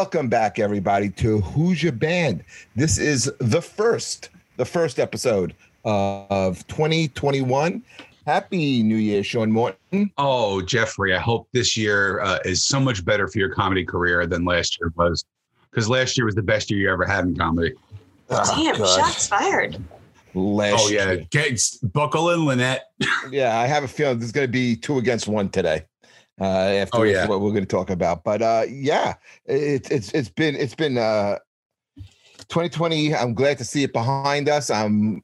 Welcome back, everybody, to Who's Your Band. This is the first, the first episode of 2021. Happy New Year, Sean Morton. Oh, Jeffrey, I hope this year uh, is so much better for your comedy career than last year was. Because last year was the best year you ever had in comedy. Damn, Oh, God. shots fired. Last Oh, yeah. year. Get, buckle in, Lynette. Yeah, I have a feeling there's going to be two against one today. Uh, after Oh, yeah. what we're going to talk about, but uh, yeah, it's it's it's been it's been uh, 2020. I'm glad to see it behind us. I'm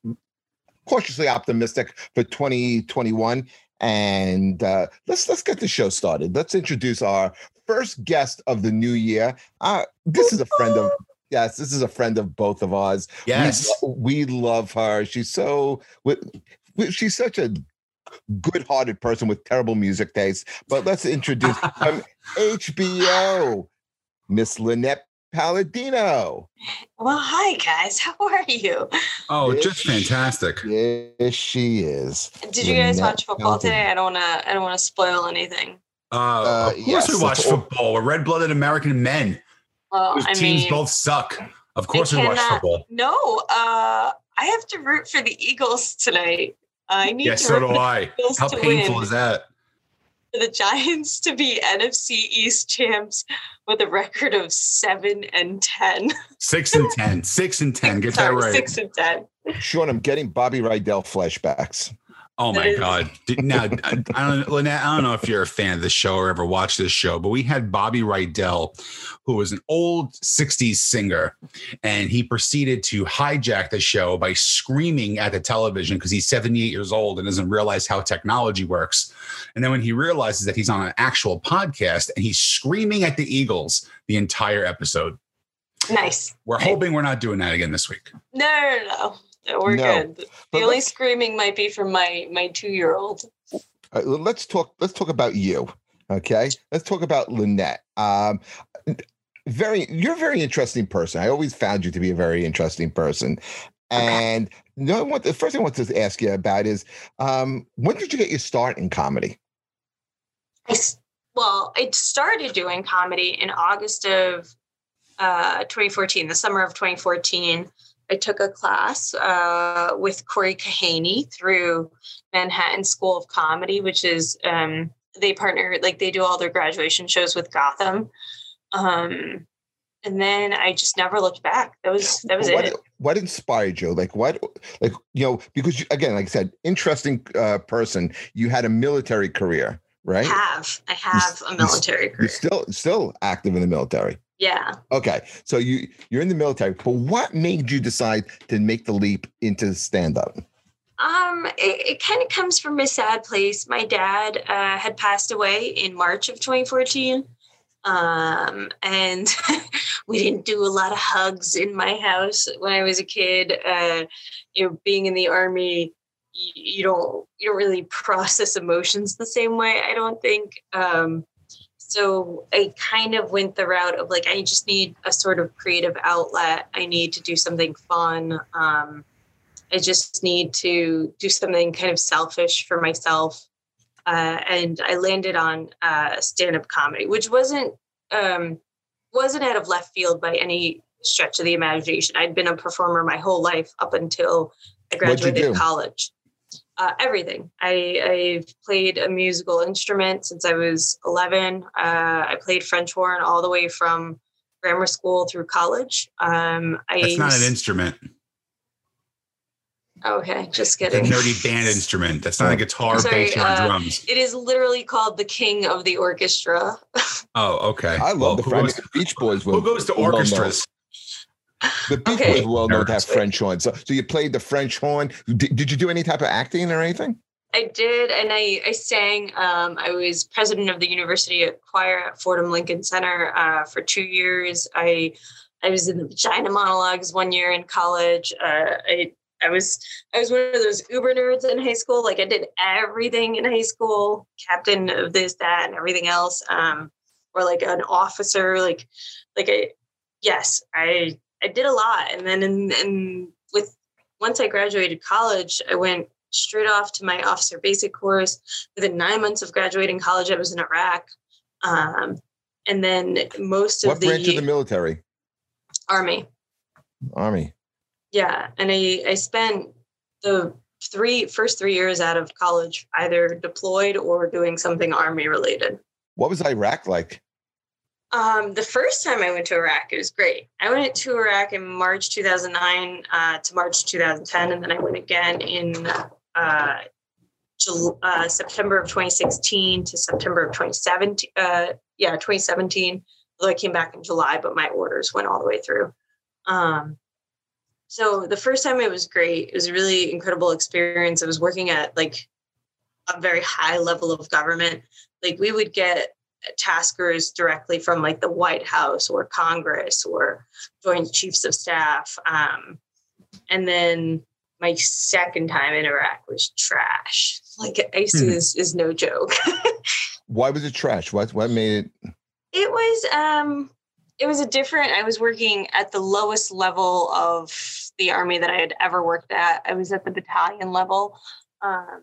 cautiously optimistic for 2021, and uh, let's let's get the show started. Let's introduce our first guest of the new year. Uh, this is a friend of yes, this is a friend of both of ours. Yes. lo- we, love her. She's so wi- wi- she's such a good-hearted person with terrible music taste. But let's introduce from HBO, Miss Lynette Palladino. Well, hi guys. How are you? Oh, Yes. just fantastic. Yes, she is. Did you guys Lynette watch football today? I don't wanna I don't wanna spoil anything. Uh, Uh, of course, yes, we watch football. We're red blooded American men. Well, Whose I teams mean both suck. Of course, we watch football. no, uh I have to root for the Eagles tonight. I need Yes, to so do I. Eagles How painful is that? for the Giants to be NFC East champs with a record of seven and ten. Six and ten. Six and ten. Get that right. six and ten. Sean, I'm getting Bobby Rydell flashbacks. Oh my God! Now, I don't, Lynette, I don't know if you're a fan of the show or ever watched this show, but we had Bobby Rydell, who was an old '60s singer, and he proceeded to hijack the show by screaming at the television because he's 78 years old and doesn't realize how technology works. And then when he realizes that he's on an actual podcast and he's screaming at the Eagles the entire episode, Nice. we're hoping we're not doing that again this week. No, no, no. We're No. good. The But only screaming might be from my my two year old. Uh, let's talk. Let's talk about you. Okay. Let's talk about Lynette. Um, very, you're a very interesting person. I always found you to be a very interesting person. And no, what the first thing I want to ask you about is um, when did you get your start in comedy? I, well, I started doing comedy in August of uh, 2014, the summer of 2014. I took a class uh, with Corey Kahaney through Manhattan School of Comedy, which is um, they partner like they do all their graduation shows with Gotham. Um, and then I just never looked back. That was that was what, it. what inspired you? Like what? Like you know, because you, again, like I said, interesting uh, person. You had a military career, right? I Have I have a military You're still still active in the military. Yeah. Okay, so you you're in the military, but what made you decide to make the leap into stand up? Um, it, it kind of comes from a sad place. My dad uh, had passed away in March of 2014. Um, and we didn't do a lot of hugs in my house when I was a kid. Uh, you know, being in the army, you, you don't you don't really process emotions the same way. I don't think. Um, so I kind of went the route of like I just need a sort of creative outlet. I need to do something fun. Um, I just need to do something kind of selfish for myself. Uh, and I landed on uh, stand-up comedy, which wasn't um, wasn't out of left field by any stretch of the imagination. I'd been a performer my whole life up until I graduated college. Uh, everything. I, I've played a musical instrument since I was 11. Uh, I played French horn all the way from grammar school through college. Um, I That's not an instrument. Okay, just It's a kidding. nerdy band instrument. That's not a guitar, sorry, bass, or uh, drums. It is literally called the King of the Orchestra. Oh, okay. I love Well, the French goes, Beach Boys. who goes to were well orchestras? The people Okay. Boys well known to have French horn. So, so you played the French horn. Did, did you do any type of acting or anything? I did, and I I sang. Um, I was president of the university choir at Fordham Lincoln Center uh, for two years. I I was in the vagina monologues one year in college. Uh, I I was I was one of those uber nerds in high school. Like I did everything in high school, captain of this, that, and everything else. Um, or like an officer. Like like I yes, I I did a lot, and then in, in with once I graduated college, I went straight off to my officer basic course. Within nine months of graduating college, I was in Iraq. Um, and then most of What the, branch of the military? army. Army. Yeah, and I I spent the three first three years out of college either deployed or doing something army related. What was Iraq like? Um, the first time I went to Iraq, it was great. I went to Iraq in March 2009 uh, to March 2010, and then I went again in uh, Jul- uh, September of 2016 to September of 2017. Uh, yeah, 2017. Although I came back in July, but my orders went all the way through. Um, so the first time it was great. It was a really incredible experience. I was working at like a very high level of government. Like we would get taskers directly from like the White House or Congress or Joint Chiefs of Staff. Um, and then my second time in Iraq was trash. Like ISIS is no joke. Why was it trash? What what made it? it was um it was a different i was working at the lowest level of the army that i had ever worked at i was at the battalion level um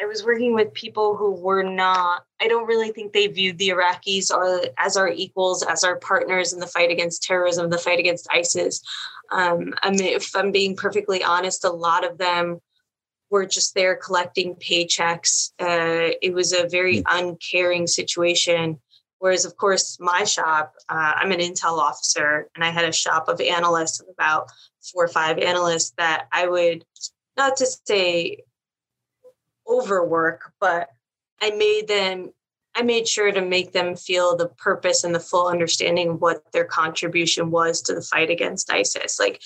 i was working with people who were not i don't really think they viewed the iraqis or as our equals as our partners in the fight against terrorism the fight against isis. Um i mean if i'm being perfectly honest a lot of them were just there collecting paychecks. Uh, it was a very uncaring situation. Whereas, of course, my shop, uh, I'm an Intel officer, and I had a shop of analysts of about four or five analysts that I would, not to say overwork, but I made them, I made sure to make them feel the purpose and the full understanding of what their contribution was to the fight against ISIS. Like,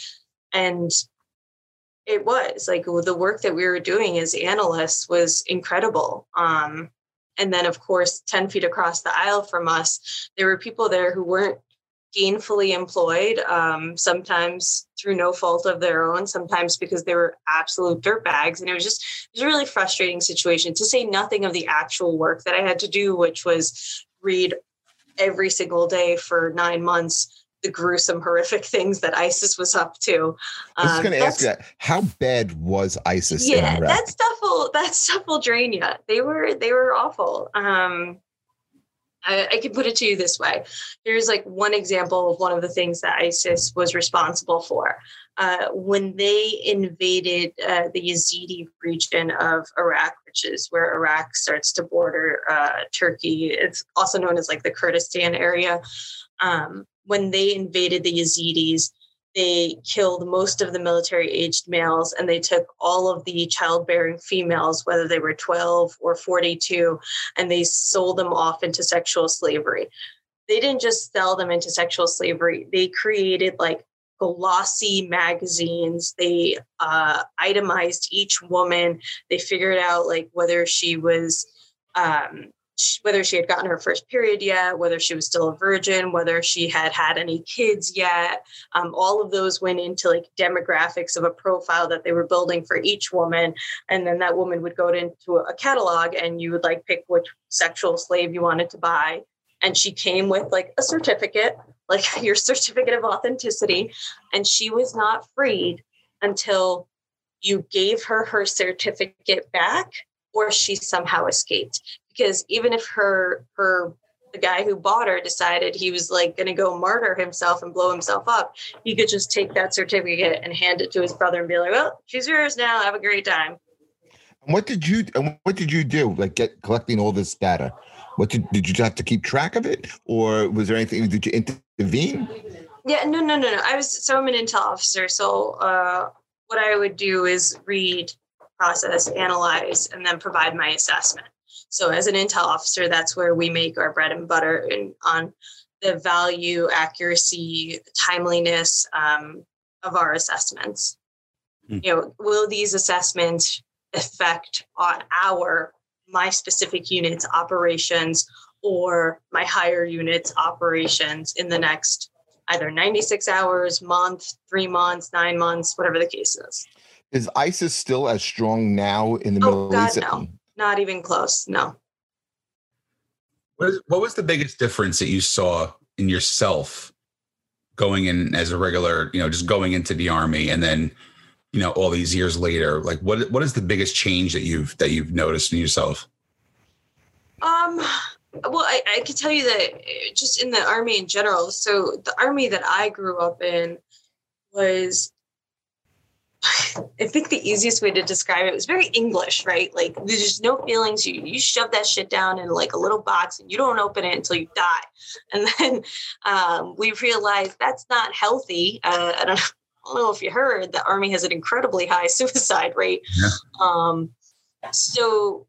and it was like the work that we were doing as analysts was incredible. Um, and then, of course, 10 feet across the aisle from us, there were people there who weren't gainfully employed, um, sometimes through no fault of their own, sometimes because they were absolute dirtbags. And it was just it was a really frustrating situation, to say nothing of the actual work that I had to do, which was read every single day for nine months the gruesome, horrific things that ISIS was up to. I was Um, going to ask you that. How bad was ISIS in yeah Iraq? that stuff will that stuff will drain you they were they were awful um I, I can put it to you this way. Here's like one example of one of the things that isis was responsible for. Uh, when they invaded uh, the yazidi region of iraq which is where iraq starts to border uh, turkey it's also known as like the kurdistan area um, when they invaded the yazidis they killed most of the military aged males and they took all of the childbearing females, whether they were 12 or 42, and they sold them off into sexual slavery. They didn't just sell them into sexual slavery, they created like glossy magazines. They uh, itemized each woman. They figured out like whether she was. Um, sh- whether she had gotten her first period yet, whether she was still a virgin, whether she had had any kids yet, um, all of those went into like demographics of a profile that they were building for each woman. And then that woman would go into a catalog and you would like pick which sexual slave you wanted to buy. And she came with like a certificate like your certificate of authenticity. And she was not freed until you gave her her certificate back or she somehow escaped because even if her her the guy who bought her decided he was like going to go martyr himself and blow himself up, he could just take that certificate and hand it to his brother and be like, "Well, she's yours now. Have a great time." What did you and what did you do? Like get collecting all this data. What did did you have to keep track of it, or was there anything? Did you intervene? Yeah, no, no, no, no. I was so I'm an intel officer. So uh, what I would do is read, process, analyze, and then provide my assessment. So as an intel officer, that's where we make our bread and butter and on the value, accuracy, timeliness um, of our assessments. Hmm. You know, will these assessments affect on our my specific units operations or my higher units operations in the next either 96 hours, month, three months, nine months, whatever the case is. Is ISIS still as strong now in the Oh, Middle God, East? no. Not even close. No. What, is, what was the biggest difference that you saw in yourself going in as a regular, you know, just going into the army and then, you know, all these years later? Like what what is the biggest change that you've that you've noticed in yourself? Um, well, I, I could tell you that just in the army in general. So the army that I grew up in was I think the easiest way to describe it was very English, right? Like there's just no feelings. You you shove that shit down in like a little box and you don't open it until you die. And then um, we realized that's not healthy. Uh, I, don't, I don't know if you heard the army has an incredibly high suicide rate. Yeah. Um, so,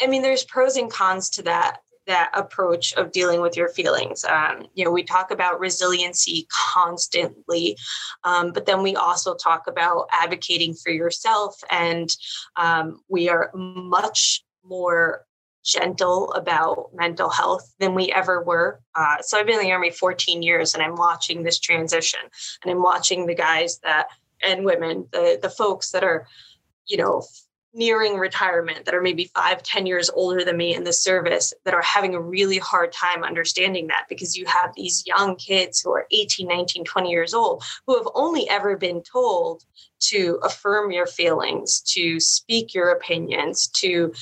I mean, there's pros and cons to that that approach of dealing with your feelings. Um, you know, we talk about resiliency constantly, um, but then we also talk about advocating for yourself, and um, we are much more gentle about mental health than we ever were. Uh, so I've been in the army 14 years, and I'm watching this transition, and I'm watching the guys that and women, the the folks that are, you know, nearing retirement that are maybe five, ten years older than me in the service that are having a really hard time understanding that because you have these young kids who are 18, 19, 20 years old who have only ever been told to affirm your feelings, to speak your opinions, to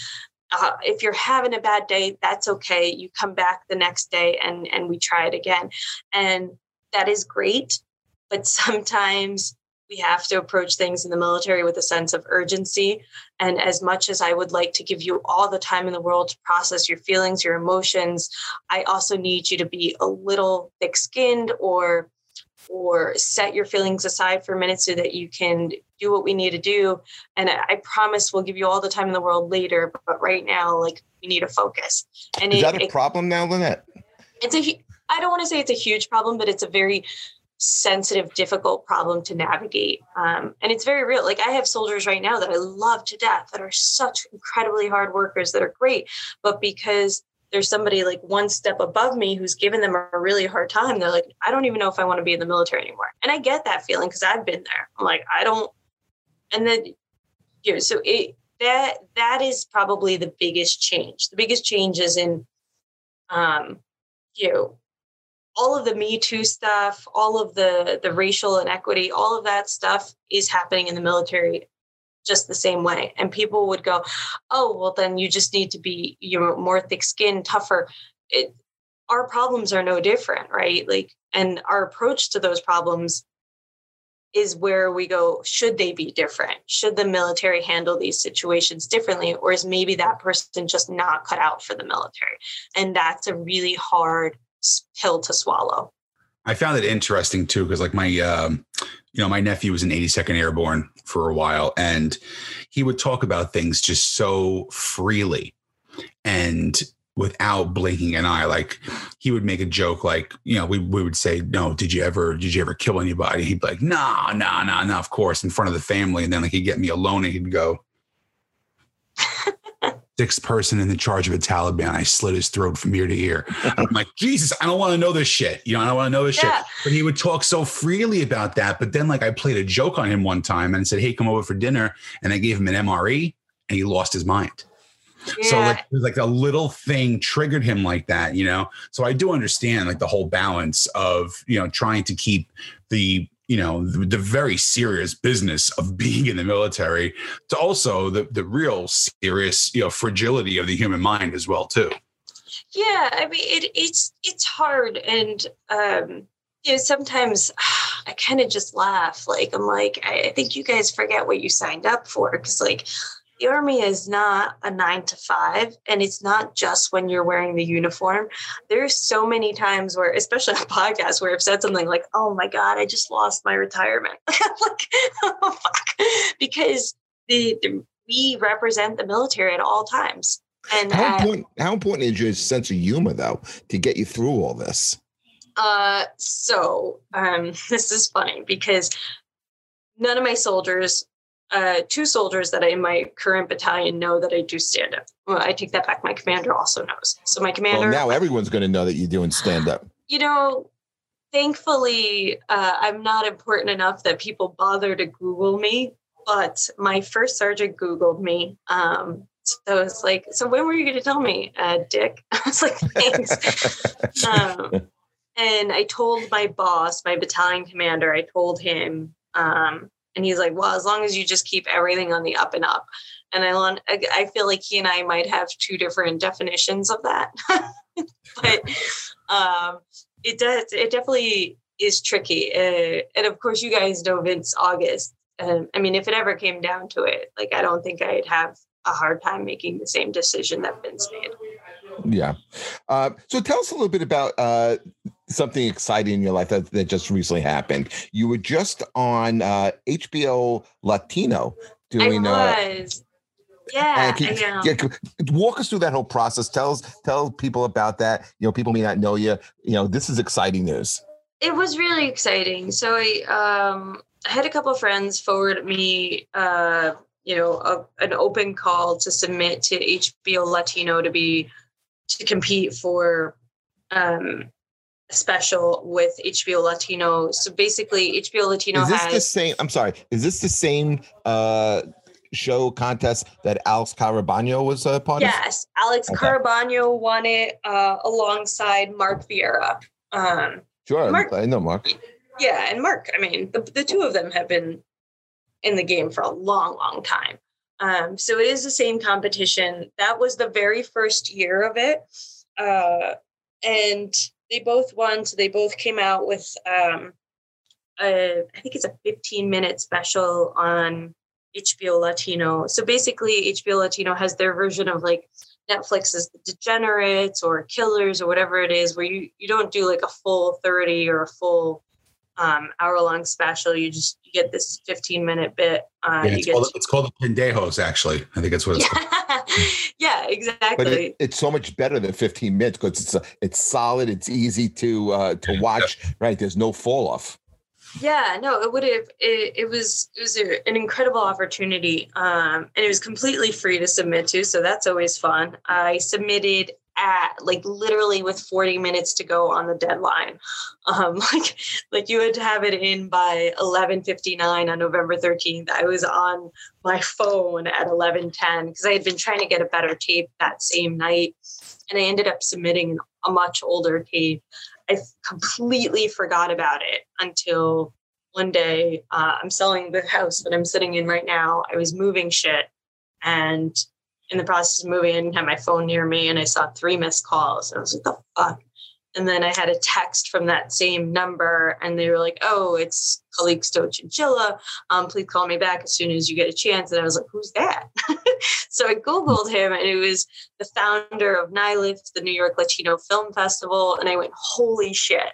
uh, if you're having a bad day, that's okay. You come back the next day and and we try it again. And that is great. But sometimes we have to approach things in the military with a sense of urgency. And as much as I would like to give you all the time in the world to process your feelings, your emotions, I also need you to be a little thick skinned or or set your feelings aside for a minute so that you can do what we need to do. And I promise we'll give you all the time in the world later. But right now, like we need to focus. And is it, that a it, problem now, Lynette? It's a I don't want to say it's a huge problem, but it's a very sensitive, difficult problem to navigate. Um, and it's very real. Like I have soldiers right now that I love to death that are such incredibly hard workers that are great, but because there's somebody like one step above me who's given them a really hard time, they're like, I don't even know if I want to be in the military anymore. And I get that feeling because I've been there. I'm like, I don't. And then, know, so it that that is probably the biggest change. The biggest change is in, um, you know, all of the me too stuff all of the the racial inequity all of that stuff is happening in the military just the same way. And people would go oh well then you just need to be you know more thick skinned tougher. It, our problems are no different right? Like and our approach to those problems is where we go should they be different? Should the military handle these situations differently? Or is maybe that person just not cut out for the military? And that's a really hard pill to swallow. I found it interesting too, because like my, um, you know, my nephew was in 82nd Airborne for a while, and he would talk about things just so freely and without blinking an eye. Like he would make a joke, like you know, we we would say, "No, did you ever did you ever kill anybody?" He'd be like, "No, no, no, no." Of course, in front of the family, and then like he'd get me alone, and he'd go, sixth person in the charge of a Taliban. I slit his throat from ear to ear. I'm like, Jesus, I don't want to know this shit. You know, I don't want to know this yeah. shit. But he would talk so freely about that. But then, like, I played a joke on him one time and said, Hey, come over for dinner. And I gave him an MRE and he lost his mind. Yeah. So like like a little thing triggered him like that, you know. So I do understand like the whole balance of you know trying to keep the you know the, the, very serious business of being in the military to also the the real serious you know fragility of the human mind as well too. Yeah i mean it, it's it's hard and um you know sometimes i kind of just laugh. Like i'm like I, I think you guys forget what you signed up for because like the army is not a nine to five and it's not just when you're wearing the uniform. There's so many times where especially on a podcast where i've said something like oh my god i just lost my retirement. Like oh fuck. Because the, the, we represent the military at all times. And how important, how important is your sense of humor though to get you through all this? Uh so um this is funny because none of my soldiers uh, two soldiers that I, in my current battalion know that I do stand up. Well, I take that back. My commander also knows. So my commander. Well, now everyone's going to know that you're doing stand up. You know, thankfully, uh, I'm not important enough that people bother to Google me. But my first sergeant Googled me. Um, so it's like, so when were you going to tell me, uh, Dick? I was like, thanks. um, and I told my boss, my battalion commander, I told him um, And he's like, well, as long as you just keep everything on the up and up. And I, I feel like he and I might have two different definitions of that. but um, it does, it definitely is tricky. Uh, and of course, you guys know Vince August. Um, I mean, if it ever came down to it, like, I don't think I'd have a hard time making the same decision that Vince made. Yeah. Uh, so tell us a little bit about uh, something exciting in your life that, that just recently happened. You were just on uh, HBO Latino doing. I uh, was. yeah, can, yeah. Walk us through that whole process. Tell us, tell people about that. You know, people may not know you. You know, this is exciting news. It was really exciting. So I, um, I had a couple of friends forward me uh, you know a, an open call to submit to HBO Latino to be to compete for um, special with HBO Latino. So basically, HBO Latino is this has the same. I'm sorry. Is this the same uh, show contest that Alex Caraballo was a part yes, of? Yes, Alex okay. Caraballo won it uh, alongside Mark Vieira. Um, sure, Mark, I know Mark. Yeah, and Mark. I mean, the, the two of them have been in the game for a long, long time. Um, so it is the same competition. That was the very first year of it. Uh, and they both won. So they both came out with, um, a, I think it's a 15 minute special on HBO Latino. So basically, HBO Latino has their version of like Netflix's The Degenerates or Killers or whatever it is, where you, you don't do like a full 30 or a full um, hour long special. You just you get this 15 minute bit. Uh, yeah, it's, called, to- it's called the Pendejos, actually. I think that's what it's called. yeah, exactly. But it, it's so much better than 15 minutes because it's a, it's solid. It's easy to uh, to watch. Yeah. Right? There's no fall off. Yeah, no, it would have. It, it was it was a, an incredible opportunity, um, and it was completely free to submit to. So that's always fun. I submitted at like literally with 40 minutes to go on the deadline. Um like like you had to have it in by 11:59 on November 13th I was on my phone at 11:10 because I had been trying to get a better tape that same night and I ended up submitting a much older tape. I completely forgot about it until one day uh, I'm selling the house that I'm sitting in right now. I was moving shit and in the process of moving, didn't have my phone near me and I saw three missed calls. I was like, the fuck? And then I had a text from that same number and they were like, oh, it's Calixto Chinchilla. Um, please call me back as soon as you get a chance. And I was like, who's that? so I Googled him and it was the founder of NYLIFT, the New York Latino Film Festival. And I went, holy shit.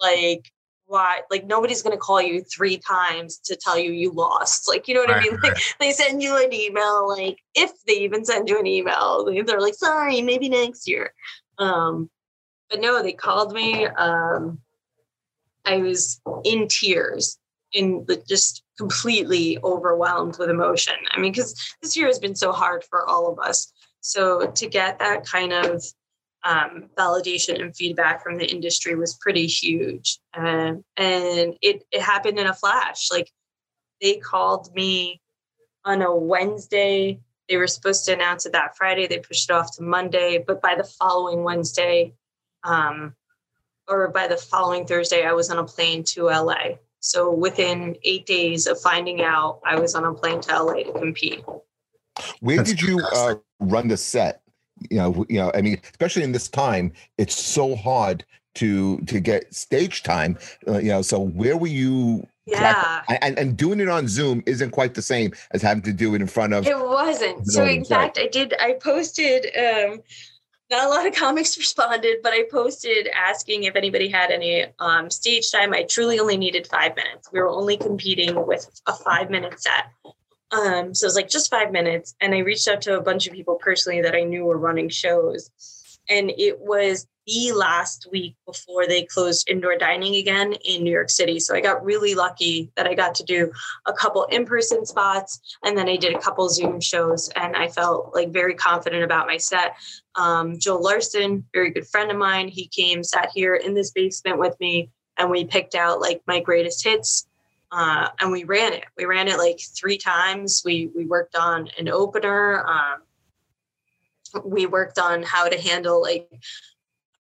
Like why like nobody's going to call you three times to tell you you lost. Like you know what right, i mean? Like they send you an email like if they even send you an email they're like sorry maybe next year. Um but no they called me um i was in tears in the, just completely overwhelmed with emotion. I mean because this year has been so hard for all of us. So to get that kind of um, validation and feedback from the industry was pretty huge. Um, and it, it happened in a flash. Like they called me on a Wednesday. They were supposed to announce it that Friday. They pushed it off to Monday. But by the following Wednesday, um, or by the following Thursday, I was on a plane to LA. So within eight days of finding out, I was on a plane to LA to compete. Where That's did you uh, run the set? You know you know i mean especially in this time it's so hard to to get stage time uh, you know so where were you yeah. and, and doing it on zoom isn't quite the same as having to do it in front of it wasn't. So in fact i did i posted um not a lot of comics responded but i posted asking if anybody had any um, stage time. I truly only needed five minutes. We were only competing with a five minute set um, so it was like just five minutes. And I reached out to a bunch of people personally that I knew were running shows. And it was the last week before they closed indoor dining again in New York City. So I got really lucky that I got to do a couple in person spots and then I did a couple Zoom shows and I felt like very confident about my set. Um, Joel Larson, very good friend of mine, he came, sat here in this basement with me, and we picked out like my greatest hits uh, and we ran it. We ran it like three times. We we worked on an opener. Um, we worked on how to handle like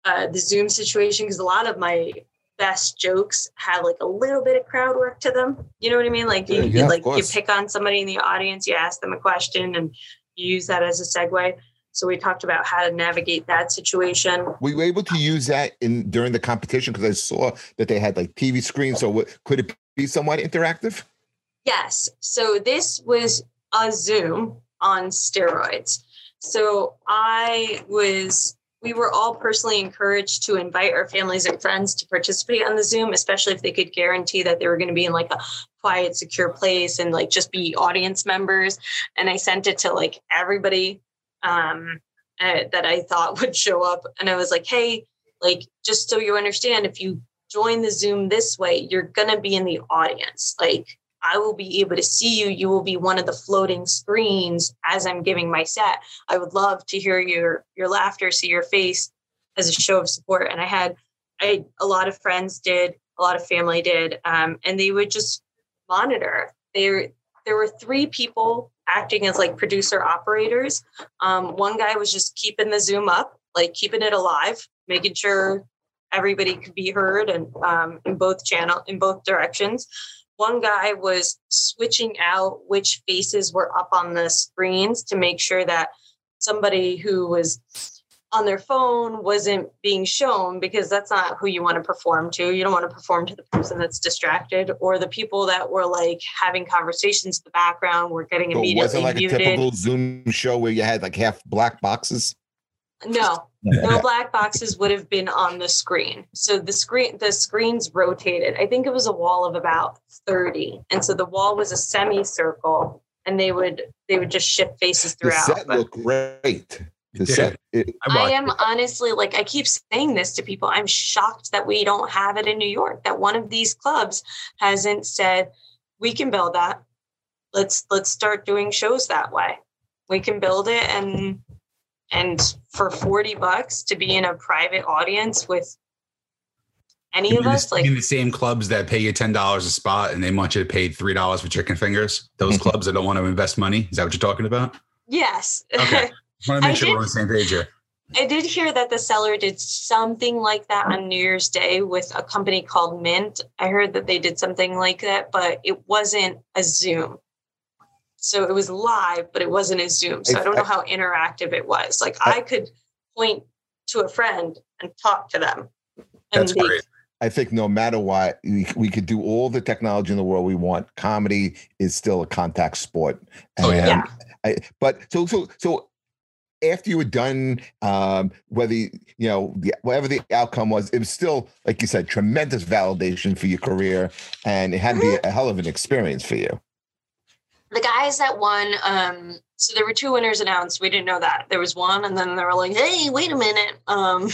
uh, the Zoom situation because a lot of my best jokes have like a little bit of crowd work to them. You know what I mean? Like you, Yeah, like you pick on somebody in the audience, you ask them a question, and you use that as a segue. So we talked about how to navigate that situation. Were you able to use that in during the competition? Because I saw that they had like TV screens. So what, could it be somewhat interactive? Yes. So this was a Zoom on steroids. So I was, we were all personally encouraged to invite our families and friends to participate on the Zoom, especially if they could guarantee that they were going to be in like a quiet, secure place and like just be audience members. And I sent it to like everybody um, uh, that I thought would show up. And I was like, hey, like, just so you understand, if you join the Zoom this way, you're going to be in the audience. Like, I will be able to see you. You will be one of the floating screens as I'm giving my set. I would love to hear your your laughter, see your face as a show of support. And I had I a lot of friends did, a lot of family did, um, and they would just monitor. There there were three people acting as like producer operators. Um, one guy was just keeping the Zoom up, like keeping it alive, making sure everybody could be heard and um, in both channel in both directions one guy was switching out which faces were up on the screens to make sure that somebody who was on their phone wasn't being shown because that's not who you want to perform to. You don't want to perform to the person that's distracted or the people that were like having conversations in the background were getting So was immediately it like muted. a typical Zoom show where you had like half black boxes? No, no black boxes would have been on the screen. So the screen the screens rotated. I think it was a wall of about 30. And so the wall was a semicircle and they would they would just shift faces The throughout. set But looked great. The it- I, I watched am honestly like I keep saying this to people. I'm shocked that we don't have it in New York. That one of these clubs hasn't said we can build that. Let's let's start doing shows that way. We can build it and and for 40 bucks to be in a private audience with any You of mean us the- like you mean the same clubs that pay you ten dollars a spot and they want you to pay three dollars for chicken fingers. Those Mm-hmm. clubs that don't want to invest money. Is that what you're talking about? yes. Okay. I want to I make sure we're did- on the same page here. I did hear that the Cellar did something like that on New Year's Day with a company called Mint. I heard that they did something like that, but it wasn't a Zoom. So it was live, but it wasn't a Zoom. So I don't know how interactive it was. Like I could point to a friend and talk to them. And That's they- great. I think no matter what, we, we could do all the technology in the world we want. Comedy is still a contact sport. Oh, yeah. Yeah. I, but so so so after you were done, um, whether you you know whatever the outcome was, it was still like you said, tremendous validation for your career, and it had to be a hell of an experience for you. the guys that won um so there were two winners announced we didn't know that there was one and then they were like hey wait a minute um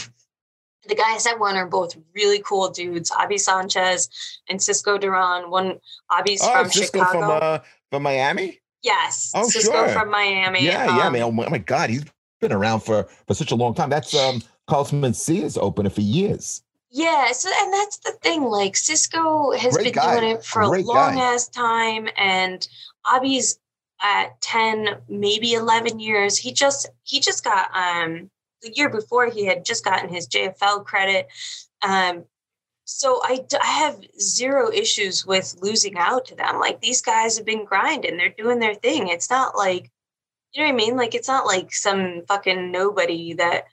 the guys that won are both really cool dudes Abby Sanchez and Cisco Duran one Abby's Oh, from Cisco Chicago from uh, from Miami. yes Oh, Cisco sure. from Miami Yeah, yeah, um, man. Oh oh my God, he's been around for for such a long time. That's um, Carlos Mencia's opener for years. Yeah, so and that's the thing. Like Cisco has Great been guy. doing it for Great a long guy. ass time, and Abby's at ten, maybe eleven years. He just he just got um the year before he had just gotten his JFL credit. Um, so I, I have zero issues with losing out to them. Like these guys have been grinding; they're doing their thing. It's not like you know what I mean. Like it's not like some fucking nobody that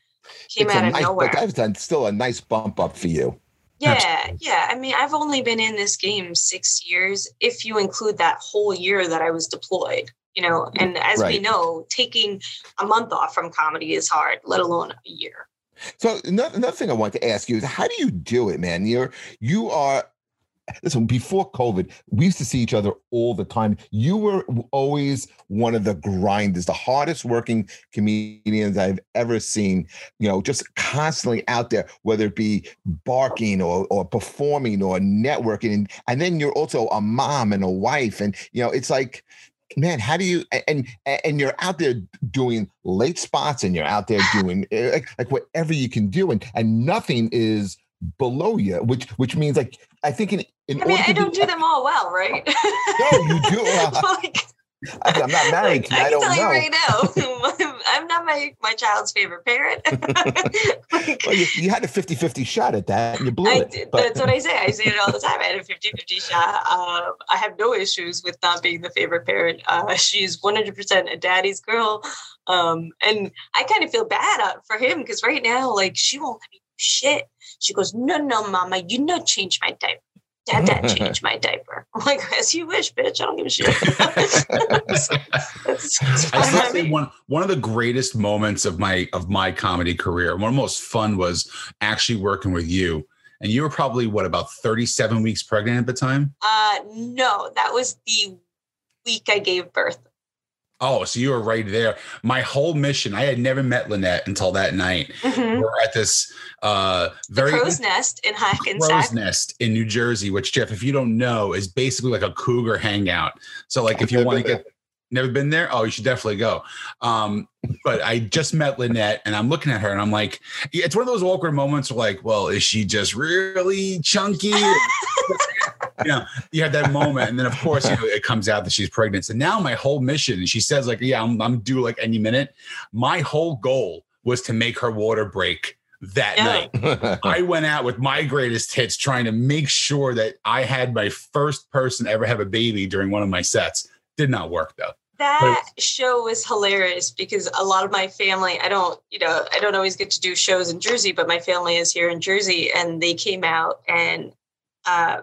came It's out of nice, nowhere. but that's done still a nice bump up for you. Yeah, yeah. I mean, I've only been in this game six years, if you include that whole year that I was deployed. You know, and as we know, taking a month off from comedy is hard, let alone a year. So another, another thing I want to ask you is how do you do it, man? You're you are listen, before COVID, we used to see each other all the time. You were always one of the grinders, the hardest working comedians I've ever seen, you know, just constantly out there, whether it be barking or or performing or networking. And, then you're also a mom and a wife. And you know, it's like man how do you and and you're out there doing late spots and you're out there doing eh, like, like whatever you can do and and nothing is below you which which means like i think in, in I mean, I don't do them all well, right? No, you do. Uh, like, I, am not married. I, I, don't tell know. you right now, I'm not my my child's favorite parent. Like, well, you, you, had a 50-50 shot at that, and you blew I it. did, but- that's what I say. I say it all the time. I had a 50-50 shot. Uh, I have no issues with not being the favorite parent. Uh, she's 100% a daddy's girl. Um, and I kind of feel bad uh, for him because right now, like, she won't let me do shit. She goes, no, no, mama, you know change my diaper. Dad, dad, change my diaper. I'm like, as you wish, bitch. I don't give a shit. That's- that's I still one one of the greatest moments of my of my comedy career, one of the most fun was actually working with you. And you were probably what about 37 weeks pregnant at the time? Uh, no, that was the week I gave birth. Oh, so you were right there. My whole mission, I had never met Lynette until that night. Mhm. We're at this uh very Crow's Nest in Crow's Hackensack. Nest in New Jersey, which Jeff, if you don't know, is basically like a cougar hangout. So, like, if you want to get never been there, oh, you should definitely go. Um, but I just met Lynette, and I'm looking at her, and I'm like, it's one of those awkward moments where, like, well, is she just really chunky? you know, you had that moment, and then of course, you know, it comes out that she's pregnant. So now my whole mission, and she says, like, yeah, I'm, I'm due like any minute. My whole goal was to make her water break that Yeah. night. I went out with my greatest hits trying to make sure that I had my first person ever have a baby during one of my sets. Did not work though. That show was hilarious because a lot of my family, I don't, you know, I don't always get to do shows in Jersey, but my family is here in Jersey and they came out and um,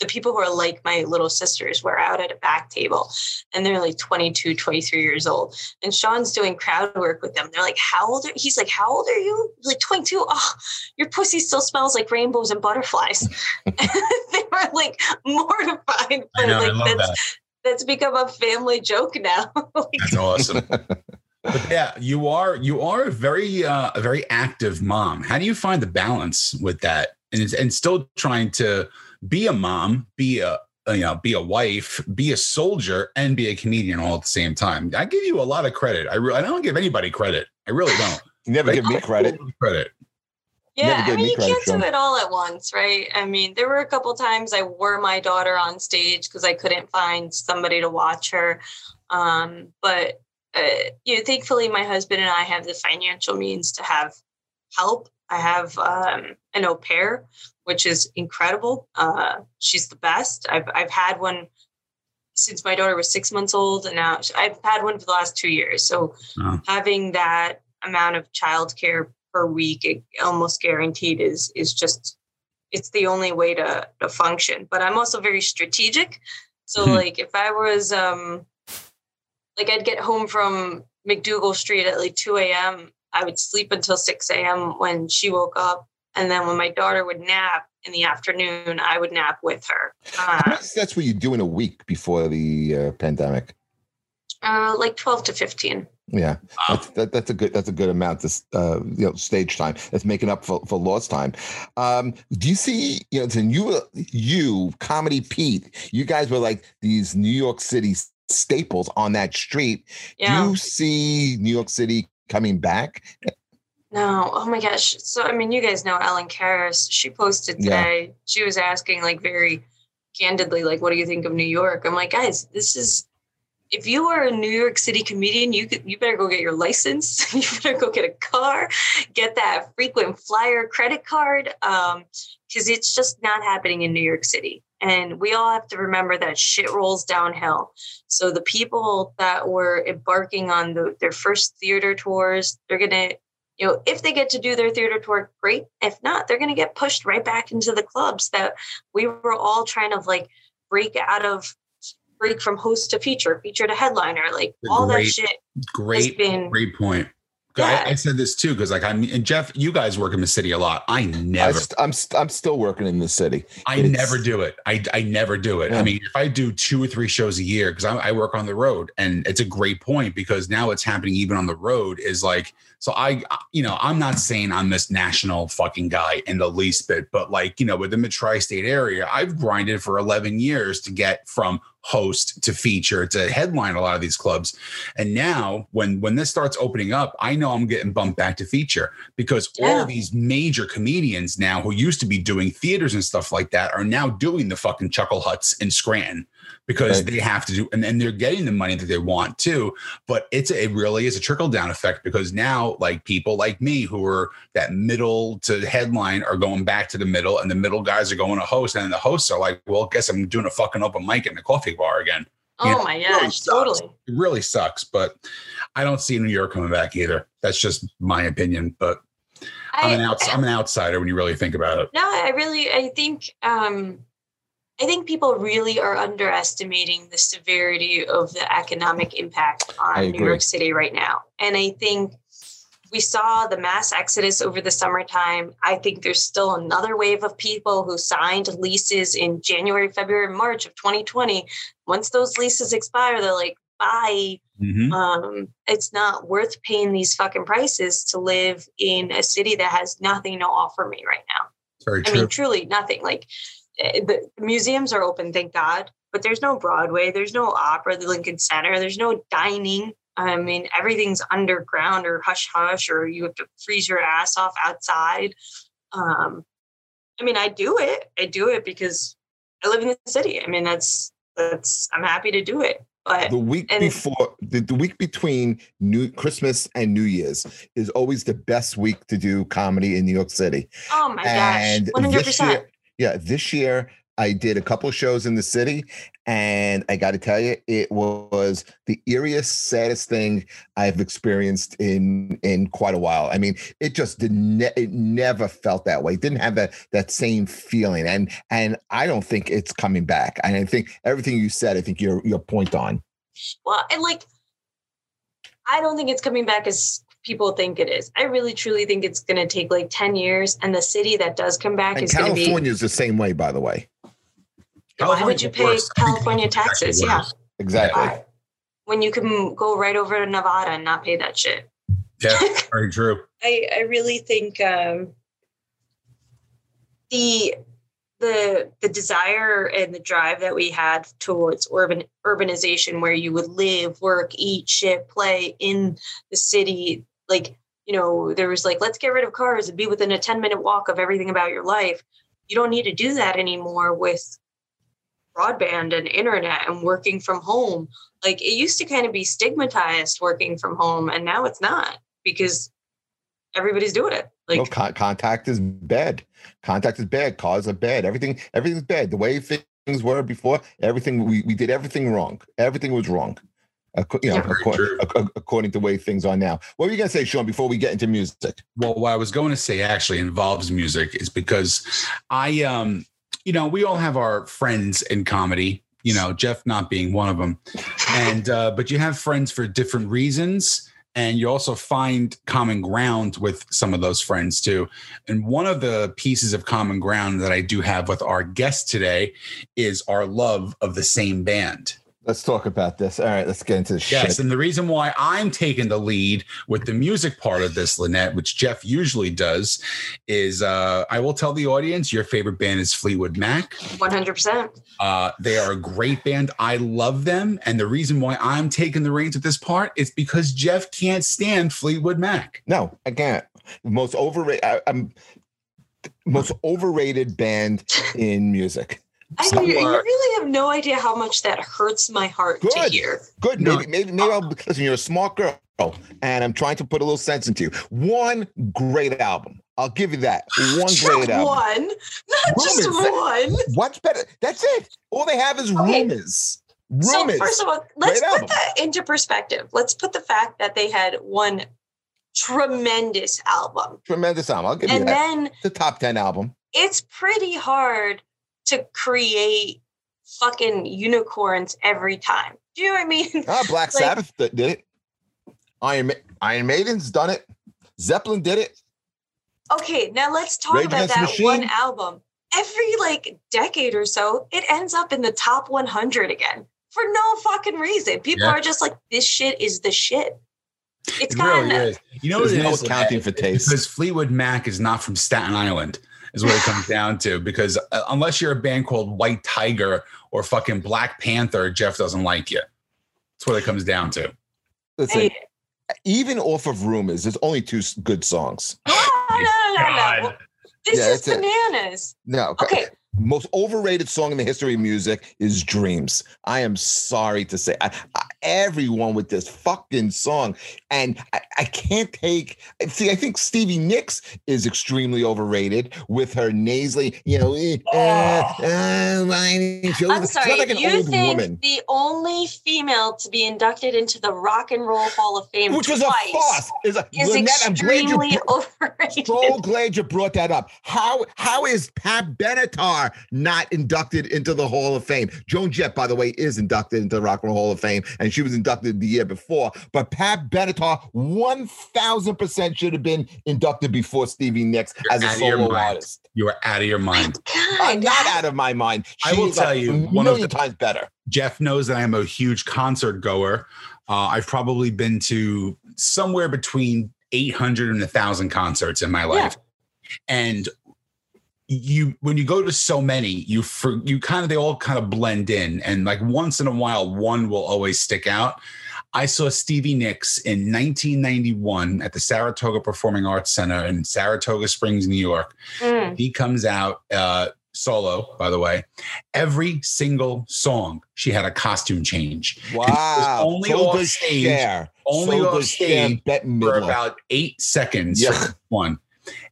the people who are like my little sisters were out at a back table and they're like 22, 23 years old. And Sean's doing crowd work with them. They're like, how old are He's like, how old are you? Like 22. Oh, your pussy still smells like rainbows and butterflies. they were like mortified. I know, like, that's, that. That's become a family joke now. Like, That's awesome. but yeah, you are you are a very uh, a very active mom. How do you find the balance with that, and and still trying to be a mom, be a you know, be a wife, be a soldier, and be a comedian all at the same time. I give you a lot of credit. I re- I don't give anybody credit. I really don't. You never give me credit. Credit. Yeah, I mean, you can't do it all at once, right? I mean, there were a couple times I wore my daughter on stage because I couldn't find somebody to watch her. Um, but uh, you know, thankfully, my husband and I have the financial means to have help. I have um, an au pair, which is incredible. Uh, she's the best. I've I've had one since my daughter was six months old, and now I've had one for the last two years. So Oh. having that amount of childcare per week, it almost guaranteed, is is just it's the only way to to function. But I'm also very strategic. So Mhm. like if I was um like I'd get home from MacDougal Street at like 2 a.m. I would sleep until 6 a.m. when she woke up. And then when my daughter would nap in the afternoon, I would nap with her. Uh, sets were you doing a week before the uh, pandemic? uh, like 12 to 15. Yeah, that's, that, that's a good that's a good amount. This uh, you know stage time that's making up for, for lost time. Um, do you see you know? And you you comedy Pete, you guys were like these New York City staples on that street. Yeah. Do you see New York City coming back? No, oh my gosh. So I mean, you guys know Ellen Karras. She posted today. Yeah. today. She was asking like very candidly, like, what do you think of New York? I'm like, guys, this is if you are a New York City comedian, you could, you better go get your license. you better go get a car, get that frequent flyer credit card, um, because it's just not happening in New York City. And we all have to remember that shit rolls downhill. So the people that were embarking on the, their first theater tours, they're gonna you know, if they get to do their theater tour, great. If not, they're to get pushed right back into the clubs that we were all trying to like break out of, break from host to feature, feature to headliner, like all that Great. shit has Great, been. great point. Yeah. I, I said this too because, like, I'm and Jeff. You guys work in the city a lot. I I never, st- I'm st- I'm still working in the city. I it's- never do it. I, I never do it. Yeah. I mean, if I do two or three shows a year, because I, I work on the road, and it's a great point because now it's happening even on the road is like, so I, you know, I'm not saying I'm this national fucking guy in the least bit, but like, you know, within the tri state area, I've grinded for 11 years to get from host to feature to headline a lot of these clubs and now when when this starts opening up i know i'm getting bumped back to feature because all Yeah. of these major comedians now who used to be doing theaters and stuff like that are now doing the fucking chuckle huts in scranton because Right. they have to do and, and they're getting the money that they want too. But it's a, it really is a trickle down effect because now like people like me who are that middle to headline are going back to the middle and the middle guys are going to host and the hosts are like well guess i'm doing a fucking open mic in the coffee bar again. Oh Yeah, my it really gosh, totally. it really sucks but i don't see new york coming back either. That's just my opinion but i'm an I- outs- i'm an outsider when you really think about it. No, I really I think um I think people really are underestimating the severity of the economic impact on New. York City right now. And I think we saw the mass exodus over the summertime. I think there's still another wave of people who signed leases in January, February, March of 2020. Once those leases expire, they're like, bye. Mhm. Um, it's not worth paying these fucking prices to live in a city that has nothing to offer me right now. very I true mean, truly nothing. Like the museums are open, thank God, but there's no Broadway, there's no opera, the Lincoln Center, there's no dining. I mean, everything's underground or hush hush, or you have to freeze your ass off outside. Um, I mean, I do it. I do it because I live in the city. I mean, that's that's. I'm happy to do it. But The week and- before, the, the week between New Christmas and New Year's is always the best week to do comedy in New York City. oh my and gosh, one hundred this percent. year, yeah, this year I did a couple shows in the city, and I got to tell you, it was the eeriest, saddest thing I've experienced in in quite a while. I mean, it just did ne- it never felt that way. It didn't have that that same feeling, and and I don't think it's coming back. And I think everything you said, I think your your point on. Well, and like, I don't think it's coming back as people think it is. I really truly think it's going to take like 10 years. And the city that does come back And is going to be. California is the same way, by the way. Why would you pay worse. California taxes? Yeah. Exactly. Why? When you can go right over to Nevada and not pay that shit. Yeah, very true. I, I really think um, the the the desire and the drive that we had towards urban urbanization where you would live work eat shit play in the city like you know there was like let's get rid of cars and be within a 10 minute walk of everything about your life you don't need to do that anymore with broadband and internet and working from home like it used to kind of be stigmatized working from home and now it's not because everybody's doing it like con- contact is bad. Contact is bad. Cars are bad. Everything, everything's bad. The way things were before, everything we, we did everything wrong. Everything was wrong. Acco- you know, Yeah. Very acco- true. ac- according to the way things are now. What were you gonna say, Sean? Before we get into music, Well, what I was going to say actually involves music is because I, um, you know, we all have our friends in comedy. You know, Jeff not being one of them, and uh, but you have friends for different reasons, and you also find common ground with some of those friends too. And one of the pieces of common ground that I do have with our guest today is our love of the same band. Let's talk about this. All right, let's get into the Yes, shit. and the reason why I'm taking the lead with the music part of this, Lynette, which Jeff usually does, is uh, I will tell the audience your favorite band is Fleetwood Mac. 100% Uh, they are a great band. I love them, and the reason why I'm taking the reins with this part is because Jeff can't stand Fleetwood Mac. No, I can't. Most overrated. I, I'm most overrated band in music. I mean, you are- really have no idea how much that hurts my heart to hear. Good. No. Maybe, maybe, maybe I'll listen. You're a smart girl, and I'm trying to put a little sense into you. One great album. I'll give you that. One Just great album. one, not just one. What's better? That's it. All they have is Okay. rumors. So first of all, let's Great put album. that into perspective. Let's put the fact that they had one tremendous album, Tremendous album. I'll give you that. and then the top ten album. it's pretty hard to create fucking unicorns every time. Do you know what I mean? Ah, Black Like- Sabbath did it. Iron Ma- Iron Maiden's done it. Zeppelin did it. Okay, now let's talk Rage about Against the that one album. Every like decade or so, it ends up in the top 100 again for no fucking reason. People Yeah. are just like, this shit is the shit. It's It gotten really is. You know what There's it no is? accounting for taste. Because Fleetwood Mac is not from Staten Island. Is what it comes down to. Because uh, unless you're a band called White Tiger or fucking Black Panther, Jeff doesn't like you. That's what it comes down to. Listen, Hey, even off of Rumors, there's only two good songs. no, no, no, no, no. This Yeah, is that's it. bananas. No, Okay. most overrated song in the history of music is Dreams. I am sorry to say, I, I, everyone with this fucking song, and I, I can't take. See, I think Stevie Nicks is extremely overrated with her nasally, you know. eh, uh, uh, whining I'm sorry. like an you old think woman, the only female to be inducted into the Rock and Roll Hall of Fame which was a farce. Is, a, is Lynette, I'm glad you extremely overrated. so glad you brought that up. How how is Pat Benatar not inducted into the Hall of Fame? Joan Jett, by the way, is inducted into the Rock and Roll Hall of Fame, and she was inducted the year before. But Pat Benatar, one thousand percent should have been inducted before Stevie Nicks You're as a out your solo artist. You are out of your mind. God, I'm not out of my mind. I will tell a you, one of the- times better. Jeff knows that I'm a huge concert goer. Uh, I've probably been to somewhere between 800 and 1,000 concerts in my life. And you, when you go to so many, you for, you kind of they all kind of blend in, and like once in a while, one will always stick out. I saw Stevie Nicks in 1991 at the Saratoga Performing Arts Center in Saratoga Springs, New York. Mm. He comes out uh, solo, by the way. Every single song, she had a costume change Wow. only so off does stage- Cher. only so off stage for about eight seconds. Yeah. One.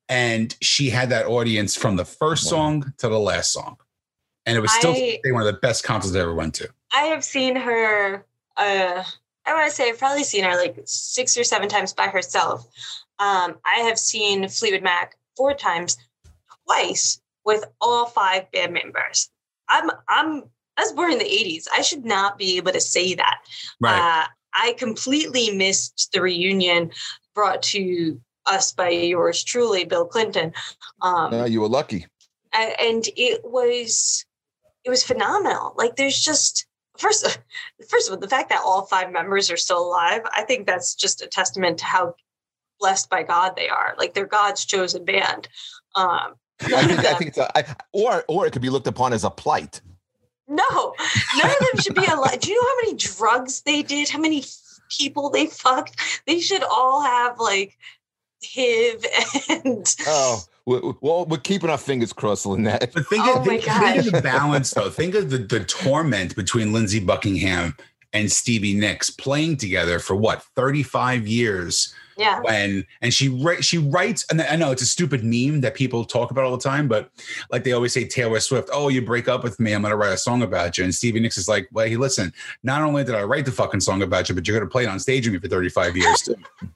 And she had that audience from the first Wow. song to the last song. And it was still I- one of the best concerts I ever went to. I have seen her. Uh, I want to say I've probably seen her like six or seven times by herself. Um, I have seen Fleetwood Mac four times, twice with all five band members. I'm I'm I was born in the '80s. I should not be able to say that. Right. Uh, I completely missed the reunion brought to us by yours truly, Bill Clinton. Um, No, you were lucky. and it was it was phenomenal like there's just first first of all the fact that all five members are still alive i think that's just a testament to how blessed by god they are like they're god's chosen band um I think, I think it's a, I, or or it could be looked upon as a plight. no none of them should be alive do you know how many drugs they did how many people they fucked they should all have like hiv and Oh, we- we- well, we're keeping our fingers crossed, Lynette. But think, Oh of, my think, think of the balance, though. Think of the, the torment between Lindsey Buckingham and Stevie Nicks playing together for what 35 years yeah when and she wri- she writes and I know it's a stupid meme that people talk about all the time, but like they always say Taylor Swift, oh you break up with me, I'm gonna write a song about you. And Stevie Nicks is like, well, hey, listen, not only did I write the fucking song about you, but you're gonna play it on stage with me for 35 years too.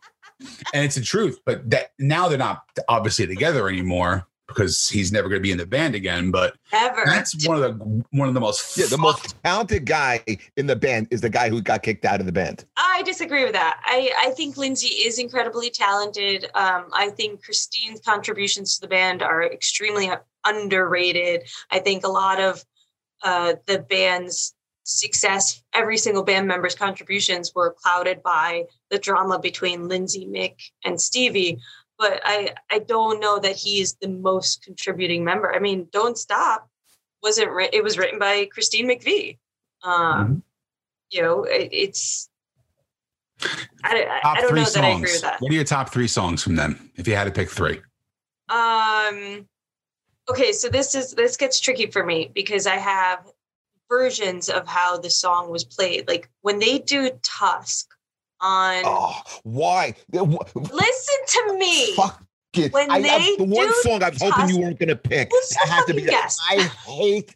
and it's the truth, but that now they're not obviously together anymore because he's never gonna be in the band again. But ever that's one of the one of the most Yeah, the most talented guy in the band is the guy who got kicked out of the band. I disagree with that. I, I think Lindsey is incredibly talented. Um, I think Christine's contributions to the band are extremely underrated. I think a lot of uh, the band's success, every single band member's contributions were clouded by the drama between Lindsey, Mick, and Stevie. But I, I don't know that he's the most contributing member. I mean, Don't Stop wasn't writ- it was written by Christine McVie. Um, You know, it, it's I, I, top I don't know songs. that I agree with that. What are your top three songs from them? If you had to pick three. Um, okay, so this is this gets tricky for me because I have versions of how the song was played. Like when they do Tusk on. Oh, why? Listen to me. Fuck it. When I, I, they the one do song I was hoping you weren't going to pick. Listen I have to be. guess. I hate.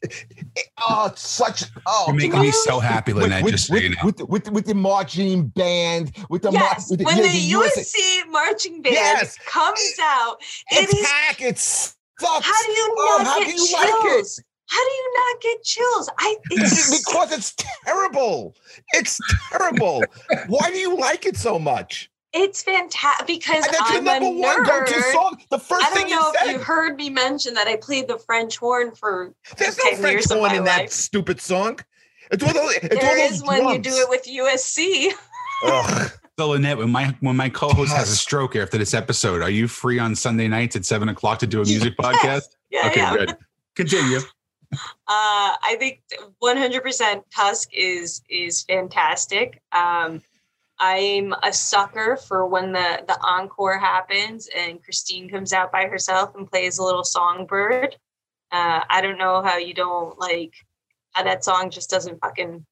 Oh, it's such. Oh, You're making me so happy, with, Lynette, with, just so with, you know. with, with, with the marching band, with the mar- Yes, with when yeah, the, USA USC marching band Yes. comes out, it is. attack. It sucks. How do you Oh, how get do you chills? like it? How do you not get chills? I it's because it's terrible. It's terrible. Why do you like it so much? it's fantastic because And that's I'm number a one go-to nerd. song. The first I don't thing you know if said. you heard me mention that I played the French horn for There's 10 no French years horn my in that stupid song. It's all those. It's all There those is when you do it with USC. Ugh. So Lynette, when my when my co-host has a stroke after this episode, are you free on Sunday nights at seven o'clock to do a music podcast? Yeah, Okay, yeah. good. Continue. Uh, I think 100% Tusk is is fantastic. Um, I'm a sucker for when the the encore happens and Christine comes out by herself and plays a little songbird. Uh, I don't know how you don't like how that song just doesn't fucking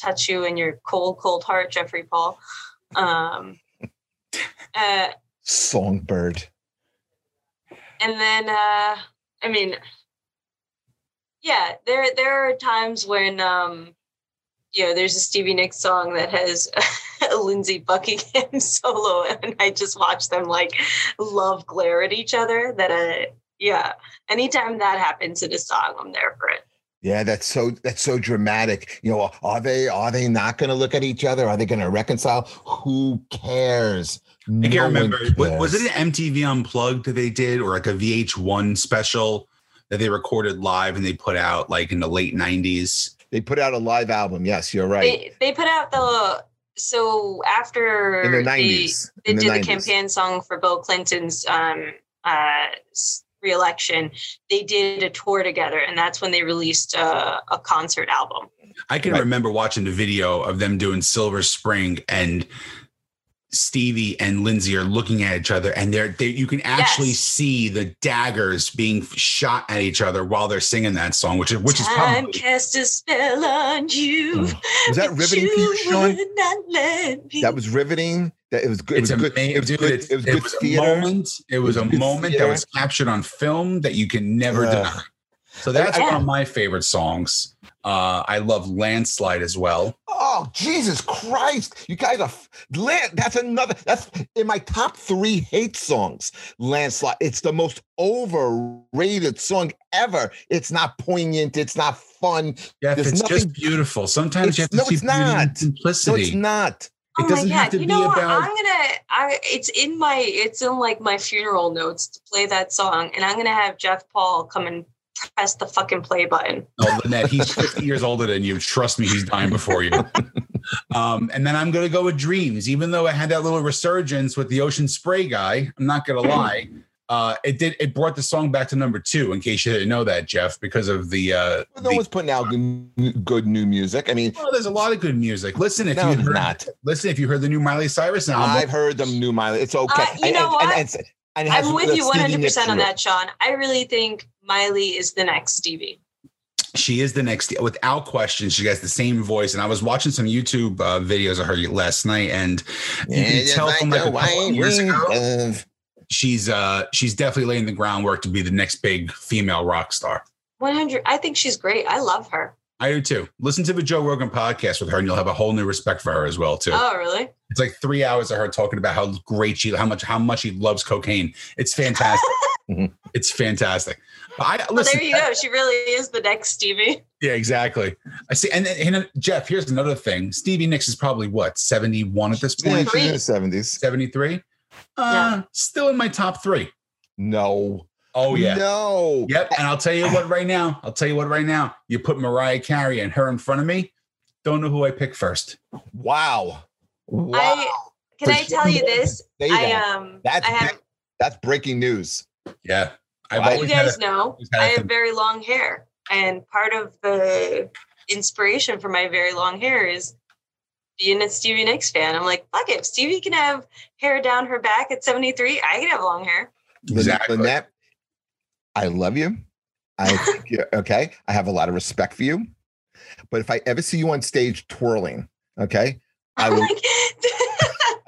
touch you in your cold, cold heart, Jeffrey Paul. Um, uh, Songbird. and then uh i mean yeah there there are times when um you know there's a stevie nicks song that has a lindsey buckingham solo and i just watch them like love glare at each other that uh yeah anytime that happens in a song i'm there for it Yeah, that's so that's so dramatic. You know, are they are they not going to look at each other? Are they going to reconcile? Who cares? I can't remember. wa- Was it an MTV Unplugged that they did, or like a VH1 special that they recorded live and they put out like in the late '90s? They put out a live album. Yes, you're right. they they put out the so after in the they- nineties. they In the did the campaign song for Bill Clinton's um, uh, s- reelection. They did a tour together, and that's when they released uh, a concert album. I can Right. remember watching the video of them doing Silver Spring and Stevie and Lindsey are looking at each other and they're they, you can actually Yes. see the daggers being shot at each other while they're singing that song, which is which is Time probably cast a spell on you. Mm. Was that riveting for you, Sean? not let me. That was riveting. That it was good. It it's was good. amazing. It was dude, good. it's- It was good a moment. It was It a was good moment that was captured on film that you can never Ugh. deny. So that's I- one of my favorite songs. Uh, I love Landslide as well. Oh Jesus Christ! You guys are f- land. That's another. That's in my top three hate songs. Landslide. It's the most overrated song ever. It's not poignant. It's not fun. Yeah, There's it's just nothing- beautiful. Sometimes you have to no, see it's beauty and not. No, simplicity. it's not. It oh doesn't my have god! to You be know what? about- I'm gonna. I. It's in my. It's in like my funeral notes to play that song, and I'm gonna have Jeff Paul come and press the fucking play button. Oh, Lynette, he's 50 years older than you. Trust me, he's dying before you. Um, and then I'm going to go with Dreams. Even though I had that little resurgence with the Ocean Spray guy, I'm not going to lie. Uh, it did. It brought the song back to number two. In case you didn't know that, Jeff, because of the. Uh, No the one's putting out good, good new music. I mean, well, there's a lot of good music. Listen, if no, you there's heard, not. listen, if you heard the new Miley Cyrus album, I've heard the new Miley. It's okay. Uh, you know what? and it has I'm with you 100% on that, Sean. I really think Miley is the next Stevie. she is the next without question she has the same voice and i was watching some youtube uh, videos of her last night and you Yeah, can tell like from like a couple years ago she's uh she's definitely laying the groundwork to be the next big female rock star 100. I think she's great. I love her. I do too listen to the joe rogan podcast with her and you'll have a whole new respect for her as well too Oh, really? it's like three hours of her talking about how great she how much how much she loves cocaine it's fantastic Mhm. it's fantastic I Well, there you go. She really is the next Stevie. Yeah, exactly. I see. And, then- and Jeff, here's another thing. Stevie Nicks is probably what, 71 at this point? in the seventies. 73? Uh, still in my top three. No. Oh, yeah. No. Yep. And I'll tell you what right now. I'll tell you what right now. You put Mariah Carey and her in front of me. Don't know who I pick first. Wow. Wow. I can For I tell you this? Say I that. um That's I have That's breaking news. Yeah. I've Wow. you guys a, know always had a I have very long hair. And part of the inspiration for my very long hair is being a Stevie Nicks fan. I'm like, fuck it. Stevie can have hair down her back at 73, I can have long hair. Exactly. Lynette, I love you. I think you're okay. I have a lot of respect for you. But if I ever see you on stage twirling, okay, I will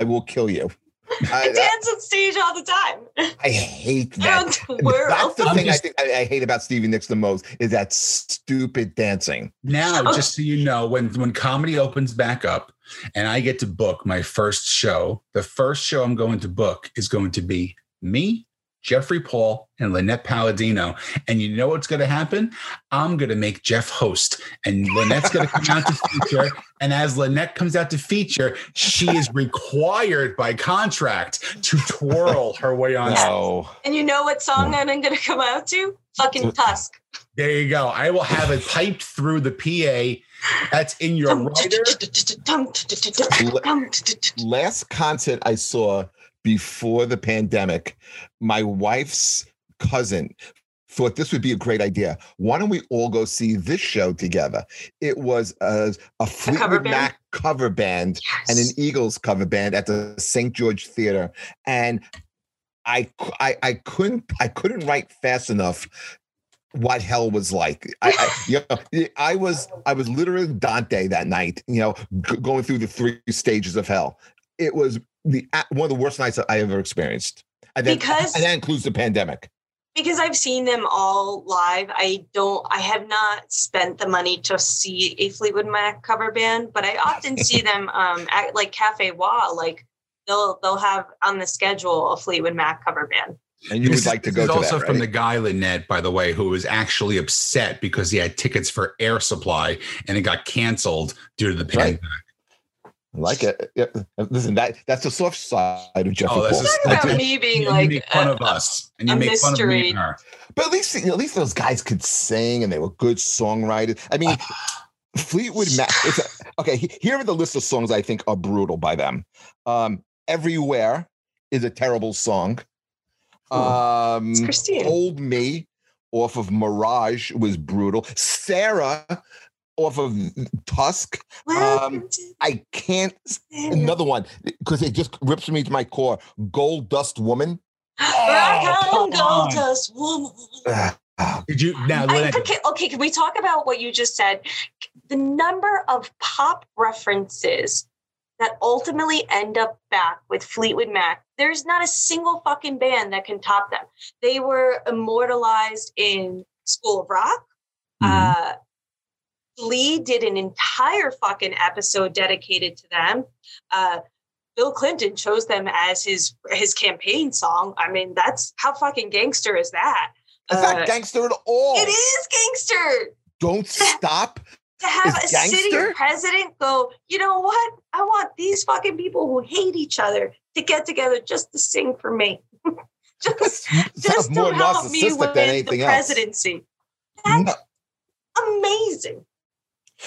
I will kill you. I I, I, dance on stage all the time. I hate that. don't twirl. That's the I'm thing just- I think I, I hate about Stevie Nicks the most is that stupid dancing. now, Oh. just so you know, when when comedy opens back up and I get to book my first show, the first show I'm going to book is going to be me Jeffrey Paul and Lynette Palladino. And you know what's going to happen? I'm going to make Jeff host, and Lynette's going to come out to feature. And as Lynette comes out to feature, she is required by contract to twirl her way on. Yes. No. And you know what song that I'm going to come out to? Fucking Tusk. There you go. I will have it piped through the PA. That's in your writer. Last concert I saw before the pandemic, my wife's cousin thought this would be a great idea. Why don't we all go see this show together? It was a, a Fleetwood? Mac cover band and an Eagles cover band at the St. George Theater, and I, I, I couldn't, I couldn't write fast enough what hell was like. I, I, you know, I was, I was literally Dante that night. You know, g- going through the three stages of hell. It was the one of the worst nights that I ever experienced. And then, Because- and that includes the pandemic. because I've seen them all live. I don't. I have not spent the money to see a Fleetwood Mac cover band, but I often see them um, at like Cafe Wha. Like they'll they'll have on the schedule a Fleetwood Mac cover band. And you This would like to go this to is also that, from right? the guy Lynette, by the way, who was actually upset because he had tickets for Air Supply and it got canceled due to the That's right. pandemic. I like it. Yeah. Listen, that that's the soft side of Jeffrey Oh, that's Paul. a- Talk That's about me being You like make fun uh, of us, and you a make fun of me mystery. and her. But at least, at least those guys could sing and they were good songwriters. I mean, Fleetwood Mac. It's a, okay, here are the list of songs I think are brutal by them. Um, Everywhere is a terrible song. Um, it's Christine. Hold Me off of Mirage was brutal. Sara off of Tusk. Welcome to I can't. Another one because it just rips me to my core. Gold Dust Woman. Rock Oh, on, come on. gold dust woman. Ah, Did you now? I, Lynette, okay, okay, can we talk about what you just said? The number of pop references that ultimately end up back with Fleetwood Mac. There's not a single fucking band that can top them. They were immortalized in School of Rock. Mhm. Uh, Lee did an entire fucking episode dedicated to them. Uh, Bill Clinton chose them as his his campaign song. I mean, that's how fucking gangster is that? It's Uh, not gangster at all. it is gangster Don't stop. to have Is a city president go. You know what? I want these fucking people who hate each other to get together just to sing for me, just just to help me than the anything else. presidency. That's amazing.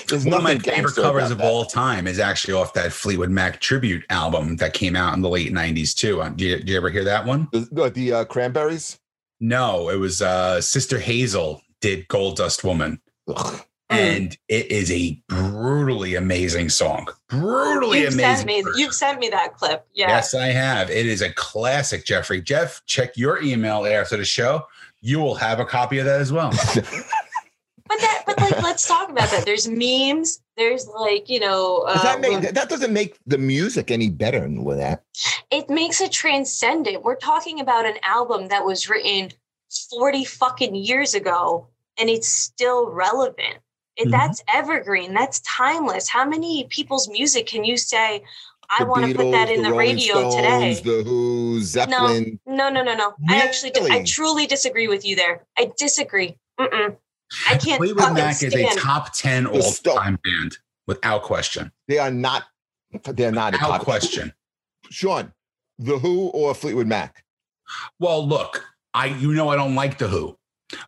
There's One of my favorite covers of that. all time is actually off that Fleetwood Mac tribute album that came out in the late '90s too. Uh, Did you, did you ever hear that one? The, the, the, uh, cranberries. No, it was uh, Sister Hazel did "Gold Dust Woman," Ugh. and it is a brutally amazing song. Brutally You've amazing. sent me. You've sent me that clip. Yeah. Yes, I have. It is a classic, Jeffrey. Jeff, check your email after the show. You will have a copy of that as well. But that. But like, let's talk about that. There's memes. There's like, you know. Does Uh, that make that doesn't make the music any better than that? it makes it transcendent. We're talking about an album that was written 40 fucking years ago and it's still relevant. It, Mhm. That's evergreen. That's timeless. How many people's music can you say, I want to put that in the, Rolling radio Stones, today? The Who, Zeppelin. No, no, no, no. I actually, I truly disagree with you there. I disagree. Mm-mm. I can't Fleetwood fucking Mac is a top 10 The Sto- all-time band without question. They are not. They're not a top question. Sean, The Who or Fleetwood Mac? Well, look, I you know I don't like the Who,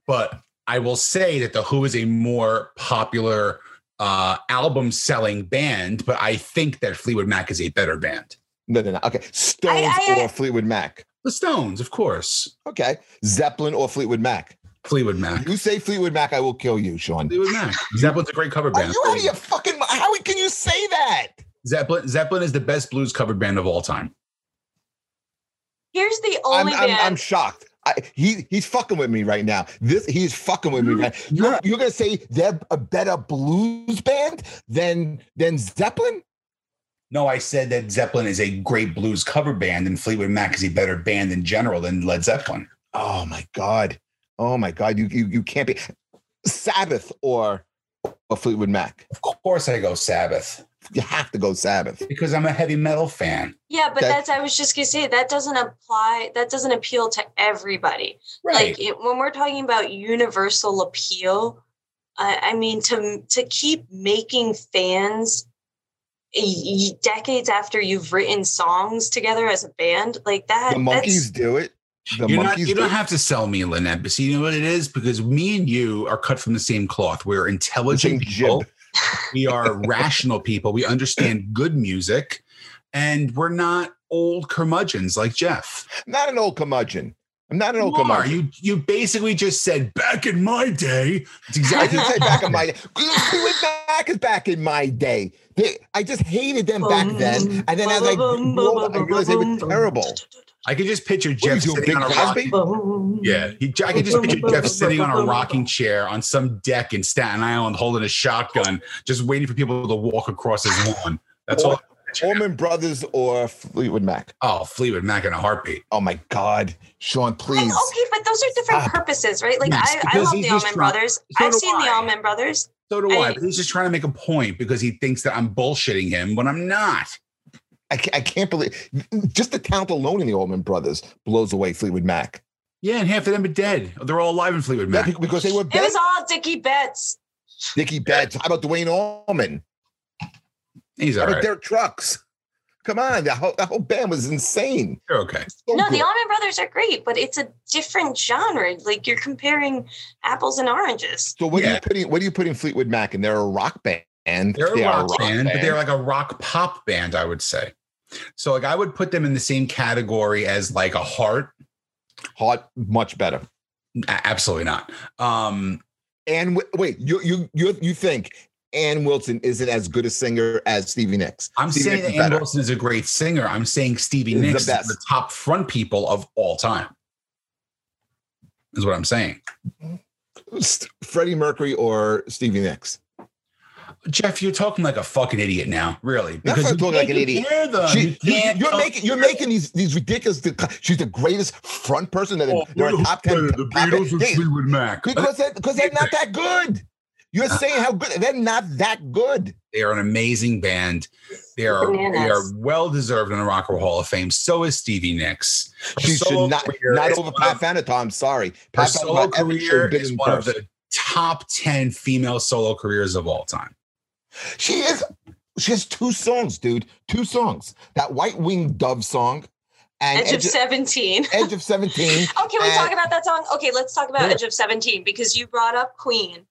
but I will say that the Who is a more popular uh album selling band, but I think that Fleetwood Mac is a better band. No, they're not. Okay, Stones I- I- or Fleetwood Mac? The Stones, of course. Okay, Zeppelin or Fleetwood Mac? Fleetwood Mac. You say Fleetwood Mac, I will kill you, Sean. Fleetwood Mac. Zeppelin's a great cover band. Are band. you out of your fucking? mi- How can you say that? Zeppelin Zeppelin is the best blues cover band of all time. Here's the I'm, only I'm. I'm shocked. I, he he's fucking with me right now. This he's fucking with me. Right. You're, you're gonna say they're a better blues band than than Zeppelin? No, I said that Zeppelin is a great blues cover band, and Fleetwood Mac is a better band in general than Led Zeppelin. Oh my god. Oh my god. You you, you can't be Sabbath or, or Fleetwood Mac. Of course, I go Sabbath. you have to go Sabbath. Because I'm a heavy metal fan. Yeah, but That- that's I was just gonna say that doesn't apply. That doesn't appeal to everybody. Right. Like it, when we're talking about universal appeal, I, I mean to to keep making fans y- y- decades after you've written songs together as a band, like that. The Monkees do it. The You're not, you do don't have to sell me, Lynette, but see, you know what it is? Because me and you are cut from the same cloth. We're intelligent Same people. jib. We are rational people. We understand good music, and we're not old curmudgeons like Jeff. not an old curmudgeon. I'm not an old You, are. curmudgeon. you you basically just said back in my day. It's I exactly didn't say back in my day. Fleetwood Mac is back in my day. They, I just hated them back then, and then as I grew up, I realized they were terrible. I could just picture Jeff you doing, sitting on a rock, Yeah, he, I could just picture Jeff sitting on a rocking chair on some deck in Staten Island, holding a shotgun, just waiting for people to walk across his lawn. That's all. Allman Brothers or Fleetwood Mac. Oh, Fleetwood Mac in a heartbeat. Oh my God, Sean, Like, please. okay, but those are different Stop. purposes, right? Like Yes, I, I love the just Allman Brothers. so I've do seen the I. Allman Brothers. So do I. I- But he's just trying to make a point because he thinks that I'm bullshitting him when I'm not. I, I can't believe just the talent alone in the Allman Brothers blows away Fleetwood Mac. Yeah, and half of them are dead. They're all alive in Fleetwood Mac. be- because they were It bad. was all Dickey Betts. Dickey Betts. How about Duane Allman? He's How all about right. Derek Trucks? Come on, that whole, that whole band was insane. They're okay. So no, good. the Allman Brothers are great, but it's a different genre. Like you're comparing apples and oranges. so what are you putting? What are you putting in Fleetwood Mac in? They're a rock band. They're a They are rock, band, but they're like a rock pop band, I would say. So, like, I would put them in the same category as like a heart. hot, much better. A- Absolutely not. Um, And w- wait, you you you you think Ann Wilson isn't as good a singer as Stevie Nicks? I'm Stevie saying Nicks Ann better. Wilson is a great singer. I'm saying Stevie Is the Nicks is the top front people of all time. Is what I'm saying. Freddie Mercury or Stevie Nicks? Jeff, you're talking like a fucking idiot now, really. Because you're talking like an idiot. Hear them. She, you you, you're com- making you're making these these ridiculous. She's the greatest front person that Oh, they're a top ten. the top- Beatles or they- Fleetwood Mac. because they, because they're not that good. You're uh, saying how good they're not that good. They are an amazing band. They are they are well deserved in the Rock and Roll Hall of Fame. So is Stevie Nicks. She should not career not is over one Pat of- I'm sorry. Her Pat solo Benatar career is in one of the top ten female solo careers of all time. She is. She has two songs, dude. Two songs. That White Winged Dove song and Edge of 17. Edge of 17. Oh, can we And- talk about that song? Okay, let's talk about Yeah. Edge of 17 because you brought up Queen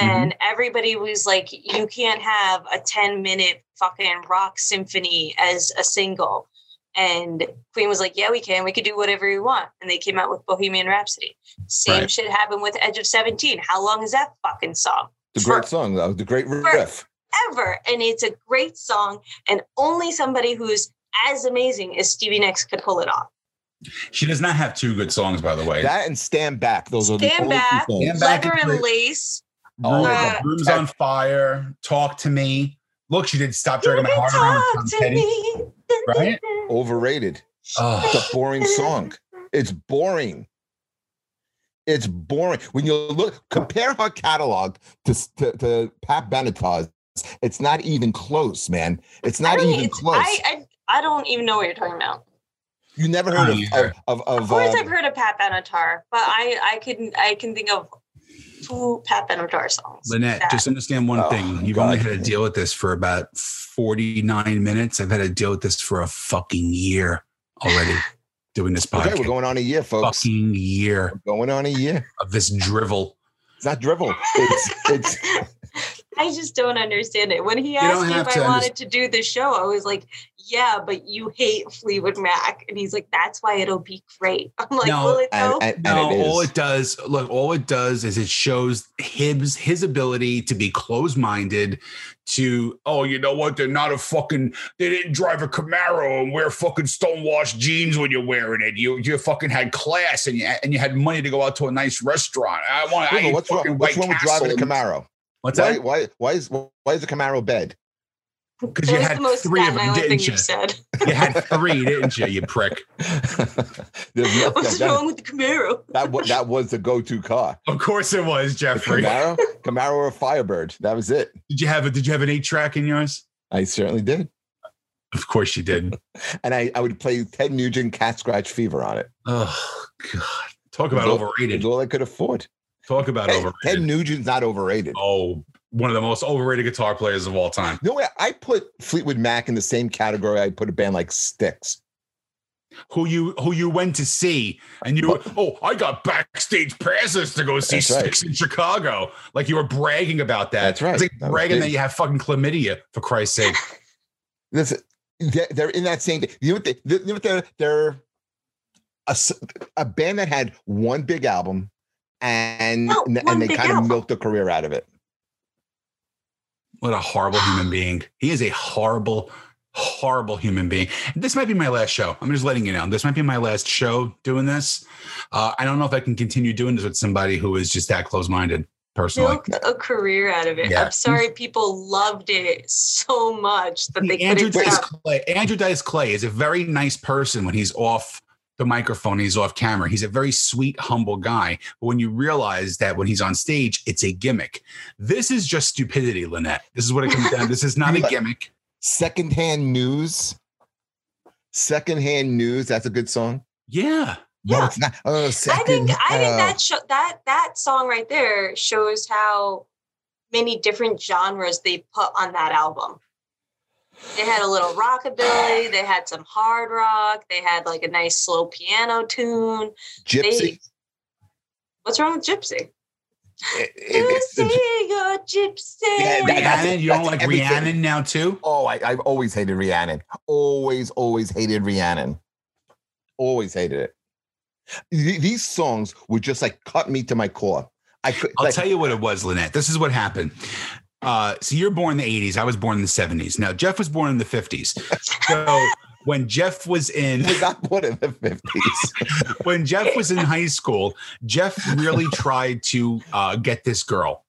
and Mm-hmm. everybody was like, you can't have a 10 minute fucking rock symphony as a single. And Queen was like, yeah, we can. We could do whatever we want. And they came out with Bohemian Rhapsody. Same Right. shit happened with Edge of 17. How long is that fucking song? The great song, though. The great riff. Ever. And it's a great song. And only somebody who's as amazing as Stevie Nicks could pull it off. She does not have two good songs, by the way. That and Stand Back. Those are the Stand only Back. two songs. Stand Back Leather and. Lace. Oh, Uh, Rooms on Fire, Talk to Me. Look, she did Stop Dragging My You Heart can Around talk Tom to Petty. me. Right? Overrated. Oh, It's a boring song. It's boring. It's boring. When you look, compare her catalog to, to, to Pat Benatar's, it's not even close, man. It's not don't, even it's- close. I, I, I don't even know what you're talking about. you never heard of, of, of, Of of, course, uh, I've heard of Pat Benatar, but I, I can, I can think of two Pat Benatar songs. Lynette, that- just understand one Oh, thing. You've God. only had to deal with this for about 49 minutes. I've had to deal with this for a fucking year already doing this okay, podcast. we're going on a year, folks. fucking year We're going on a year. of this drivel. It's not drivel. It's it's I just don't understand it. When he asked me if I to wanted to do the show, I was like, "Yeah, but you hate Fleetwood Mac," and he's like, "That's why it'll be great." I'm like, No, "Will it though?" and, and No, it is. all it does, look, all it does is it shows his his ability to be closed-minded. To oh, you know what? They're not a fucking. They didn't drive a Camaro and wear fucking stonewashed jeans when you're wearing it. You you fucking had class and you and you had money to go out to a nice restaurant. I want. I Wait, what's wrong, fucking what's White wrong with Castle driving a Camaro? What's Why, that? why, why is why is a Camaro bed? Because you had the most three of them, didn't you? you've said. You had three, didn't you? You prick. There's no- What's that, wrong with the Camaro? that, wa- that was the go-to car. Of course it was, A Jeffrey. Camaro, Camaro or Firebird. That was it. Did you have a Did you have an eight track in yours? I certainly did. Of course you did. And I, I would play Ted Nugent Cat Scratch Fever on it. Oh God. Talk about It's all- overrated. It's all I could afford. Talk about Ted, overrated. Ted Nugent's not overrated. oh, one of the most overrated guitar players of all time. No way. I put Fleetwood Mac in the same category I put a band like Styx. Who you who you went to see and you oh I got backstage passes to go see That's right. Styx in Chicago. Like you were bragging about that. That's right. It's like That bragging that you have fucking chlamydia for Christ's sake. Listen, they're, they're in that same. You know what? They, you know what they're they're a, s- a band that had one big album, and No, and one they big kind of milked a career out of it. What a horrible human being. He is a horrible, horrible human being. This might be my last show. I'm just letting you know. This might be my last show doing this. Uh, I don't know if I can continue doing this with somebody who is just that close minded personally. A career out of it. Yeah. I'm sorry, people loved it so much that they Andrew couldn't Dice stop. Clay. Andrew Dice Clay is a very nice person when he's off the microphone, he's off camera. He's a very sweet, humble guy. But when you realize that when he's on stage, it's a gimmick. This is just stupidity, Lynette. This is what it comes down. This is not a gimmick. Secondhand news. Secondhand news. That's a good song. Yeah. No, Yeah. it's not. Oh, I think I think uh, that show that that song right there shows how many different genres they put on that album. They had a little rockabilly, they had some hard rock, they had like a nice slow piano tune. Gypsy. They- What's wrong with Gypsy? It- it- it's- Gypsy, it's- you're Gypsy. Yeah, that- that's- Rhiannon, you don't that's like everything. Rhiannon now too? oh, I, I've always hated Rhiannon. Always, always hated Rhiannon. Always hated it. Th- These songs would just like cut me to my core. I could. I'll like, tell you what it was, Lynette. This is what happened. Uh, so you're born in the 80s. I was born in the 70s. Now Jeff was born in the 50s. So when Jeff was in was not born in the fifties. when Jeff was in high school, Jeff really tried to uh, get this girl.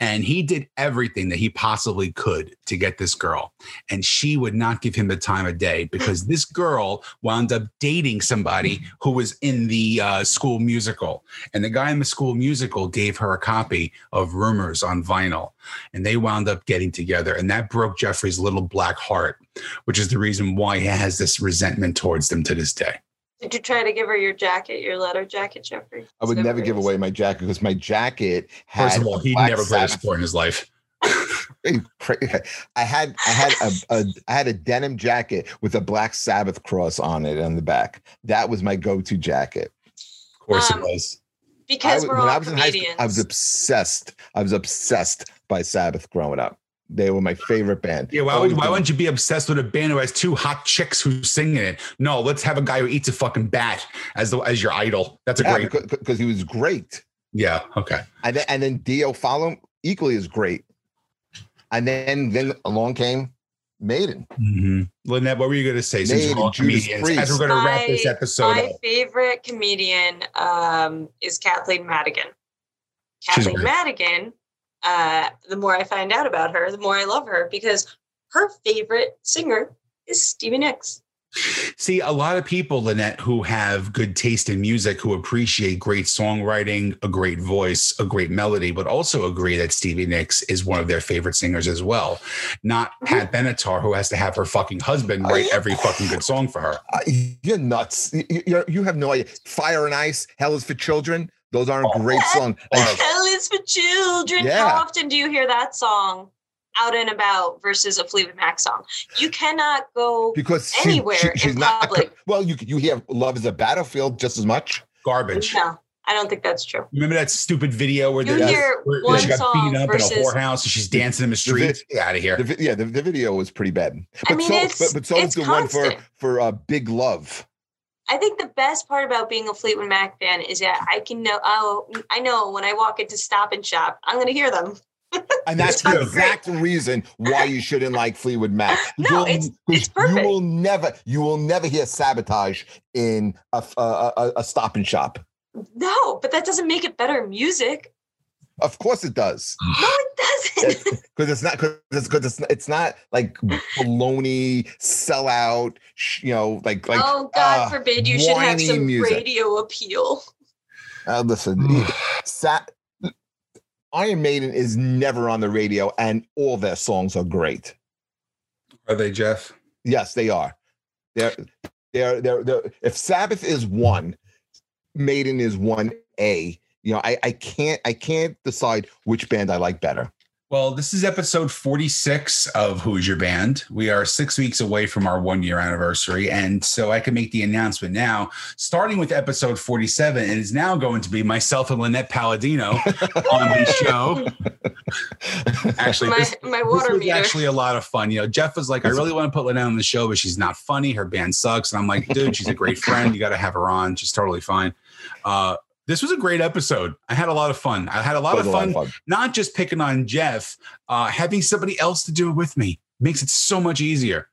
And he did everything that he possibly could to get this girl. And she would not give him the time of day because this girl wound up dating somebody who was in the uh, school musical. And the guy in the school musical gave her a copy of Rumors on vinyl. And they wound up getting together. And that broke Jeffrey's little black heart, which is the reason why he has this resentment towards them to this day. Did you try to give her your jacket, your leather jacket, Jeffrey? I would never what give away my jacket because my jacket had. First of all, a he never played a sport in his life. I had I had a, a I had a denim jacket with a Black Sabbath cross on it on the back. That was my go-to jacket. Of course Um, it was. Because was- we're when all I was in high school, comedians. I was obsessed. I was obsessed by Sabbath growing up. They were my favorite band. Yeah, why, would, why wouldn't you be obsessed with a band who has two hot chicks who sing in it? No, let's have a guy who eats a fucking bat as the as your idol. That's a Yeah, great. because, because he was great. Yeah. Okay. And then, and then Dio Follow equally is great. And then then along came Maiden. Mm-hmm. Lynette, what were you going to say? Since we're all Judas comedians, Priest. as we're going to wrap this episode My up. favorite comedian um, is Kathleen Madigan. She's Kathleen great. Madigan, uh, the more I find out about her, the more I love her because her favorite singer is Stevie Nicks. See, a lot of people, Lynette, who have good taste in music, who appreciate great songwriting, a great voice, a great melody, but also agree that Stevie Nicks is one of their favorite singers as well. Not Pat Benatar, who has to have her fucking husband write every fucking good song for her. Uh, you're nuts. You, you're, you have no idea. Fire and Ice, Hell is for Children. Those aren't Oh. great songs. And Oh. Hell is for children. Yeah. How often do you hear that song out and about versus a Fleetwood Mac song? You cannot go. because she- Anywhere she- in she's not. public. Well, you you hear "Love Is a Battlefield" just as much. Garbage. No, I don't think that's true. Remember that stupid video where, You hear where one she got song beaten up versus- in a whorehouse and she's dancing in the streets? Get out of here. The, vi- yeah, the, the video was pretty bad. I mean, so, it's- but, but so is it's the one for for uh, "Big Love." I think the best part about being a Fleetwood Mac fan is that I can know. Oh, I know when I walk into Stop and Shop, I'm going to hear them. And that's the exact reason why you shouldn't like Fleetwood Mac. No, it's- it's perfect. You will never, you will never hear sabotage in a, a, a, a stop and shop. No, but that doesn't make it better music. Of course, it does. No, it doesn't. because it's not because it's, 'cause it's it's not like baloney sellout. sh- You know, like like. oh God uh, forbid you should have some music. radio appeal. Uh, listen, sat, Iron Maiden is never on the radio, and all their songs are great. Are they, Jeff? Yes, they are. They're they're they're, they're if Sabbath is one, Maiden is one A. You know, I I can't I can't decide which band I like better. Well, this is episode 46 of Who's Your Band. We are six weeks away from our one year anniversary. And so I can make the announcement now, starting with episode 47. and It is now going to be myself and Lynette Palladino on the show. Actually, my, this, my this water was meter. actually a lot of fun. You know, Jeff was like, I really want to put Lynette on the show, but she's not funny. Her band sucks. And I'm like, dude, she's a great friend. You got to have her on. She's totally fine. Uh, this was a great episode. I had a lot of fun. I had a lot, of, a fun, fun. not just picking on Jeff, uh, having somebody else to do it with me makes it so much easier.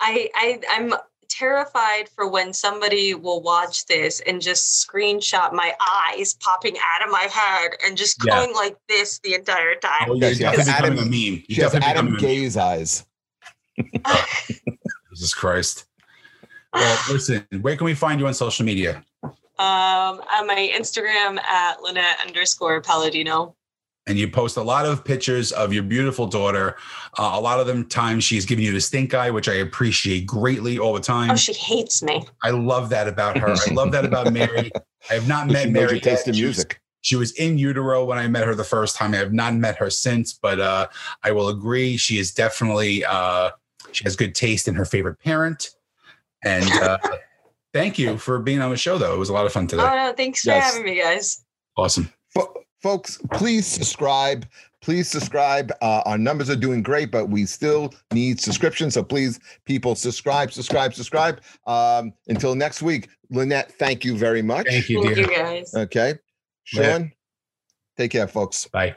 I, I I'm terrified for when somebody will watch this and just screenshot my eyes popping out of my head and just Yeah. going like this the entire time. Oh, you're Yes, yeah, definitely Adam- a meme. She You're has Adam becoming a meme. Gaze eyes. Jesus Christ. Well, listen, where can we find you on social media? Um, on my Instagram at Lynette underscore Palladino. And you post a lot of pictures of your beautiful daughter. Uh, a lot of them times she's giving you the stink eye, which I appreciate greatly all the time. Oh, she hates me. I love that about her. I love that about Mary. I have not met knows Mary. your taste yet. in She was- music. She was in utero when I met her the first time. I have not met her since, but uh, I will agree. She is definitely uh, she has good taste in her favorite parent. And uh, thank you for being on the show, though. It was a lot of fun today. Oh no, thanks for having me, guys. Awesome. Fo- folks, please subscribe. Please subscribe. Uh, our numbers are doing great, but we still need subscriptions. So please, people, subscribe, subscribe, subscribe. Um, until next week, Lynette, thank you very much. Thank you, Thank dear. you guys. Okay. Sean, take care, folks. Bye.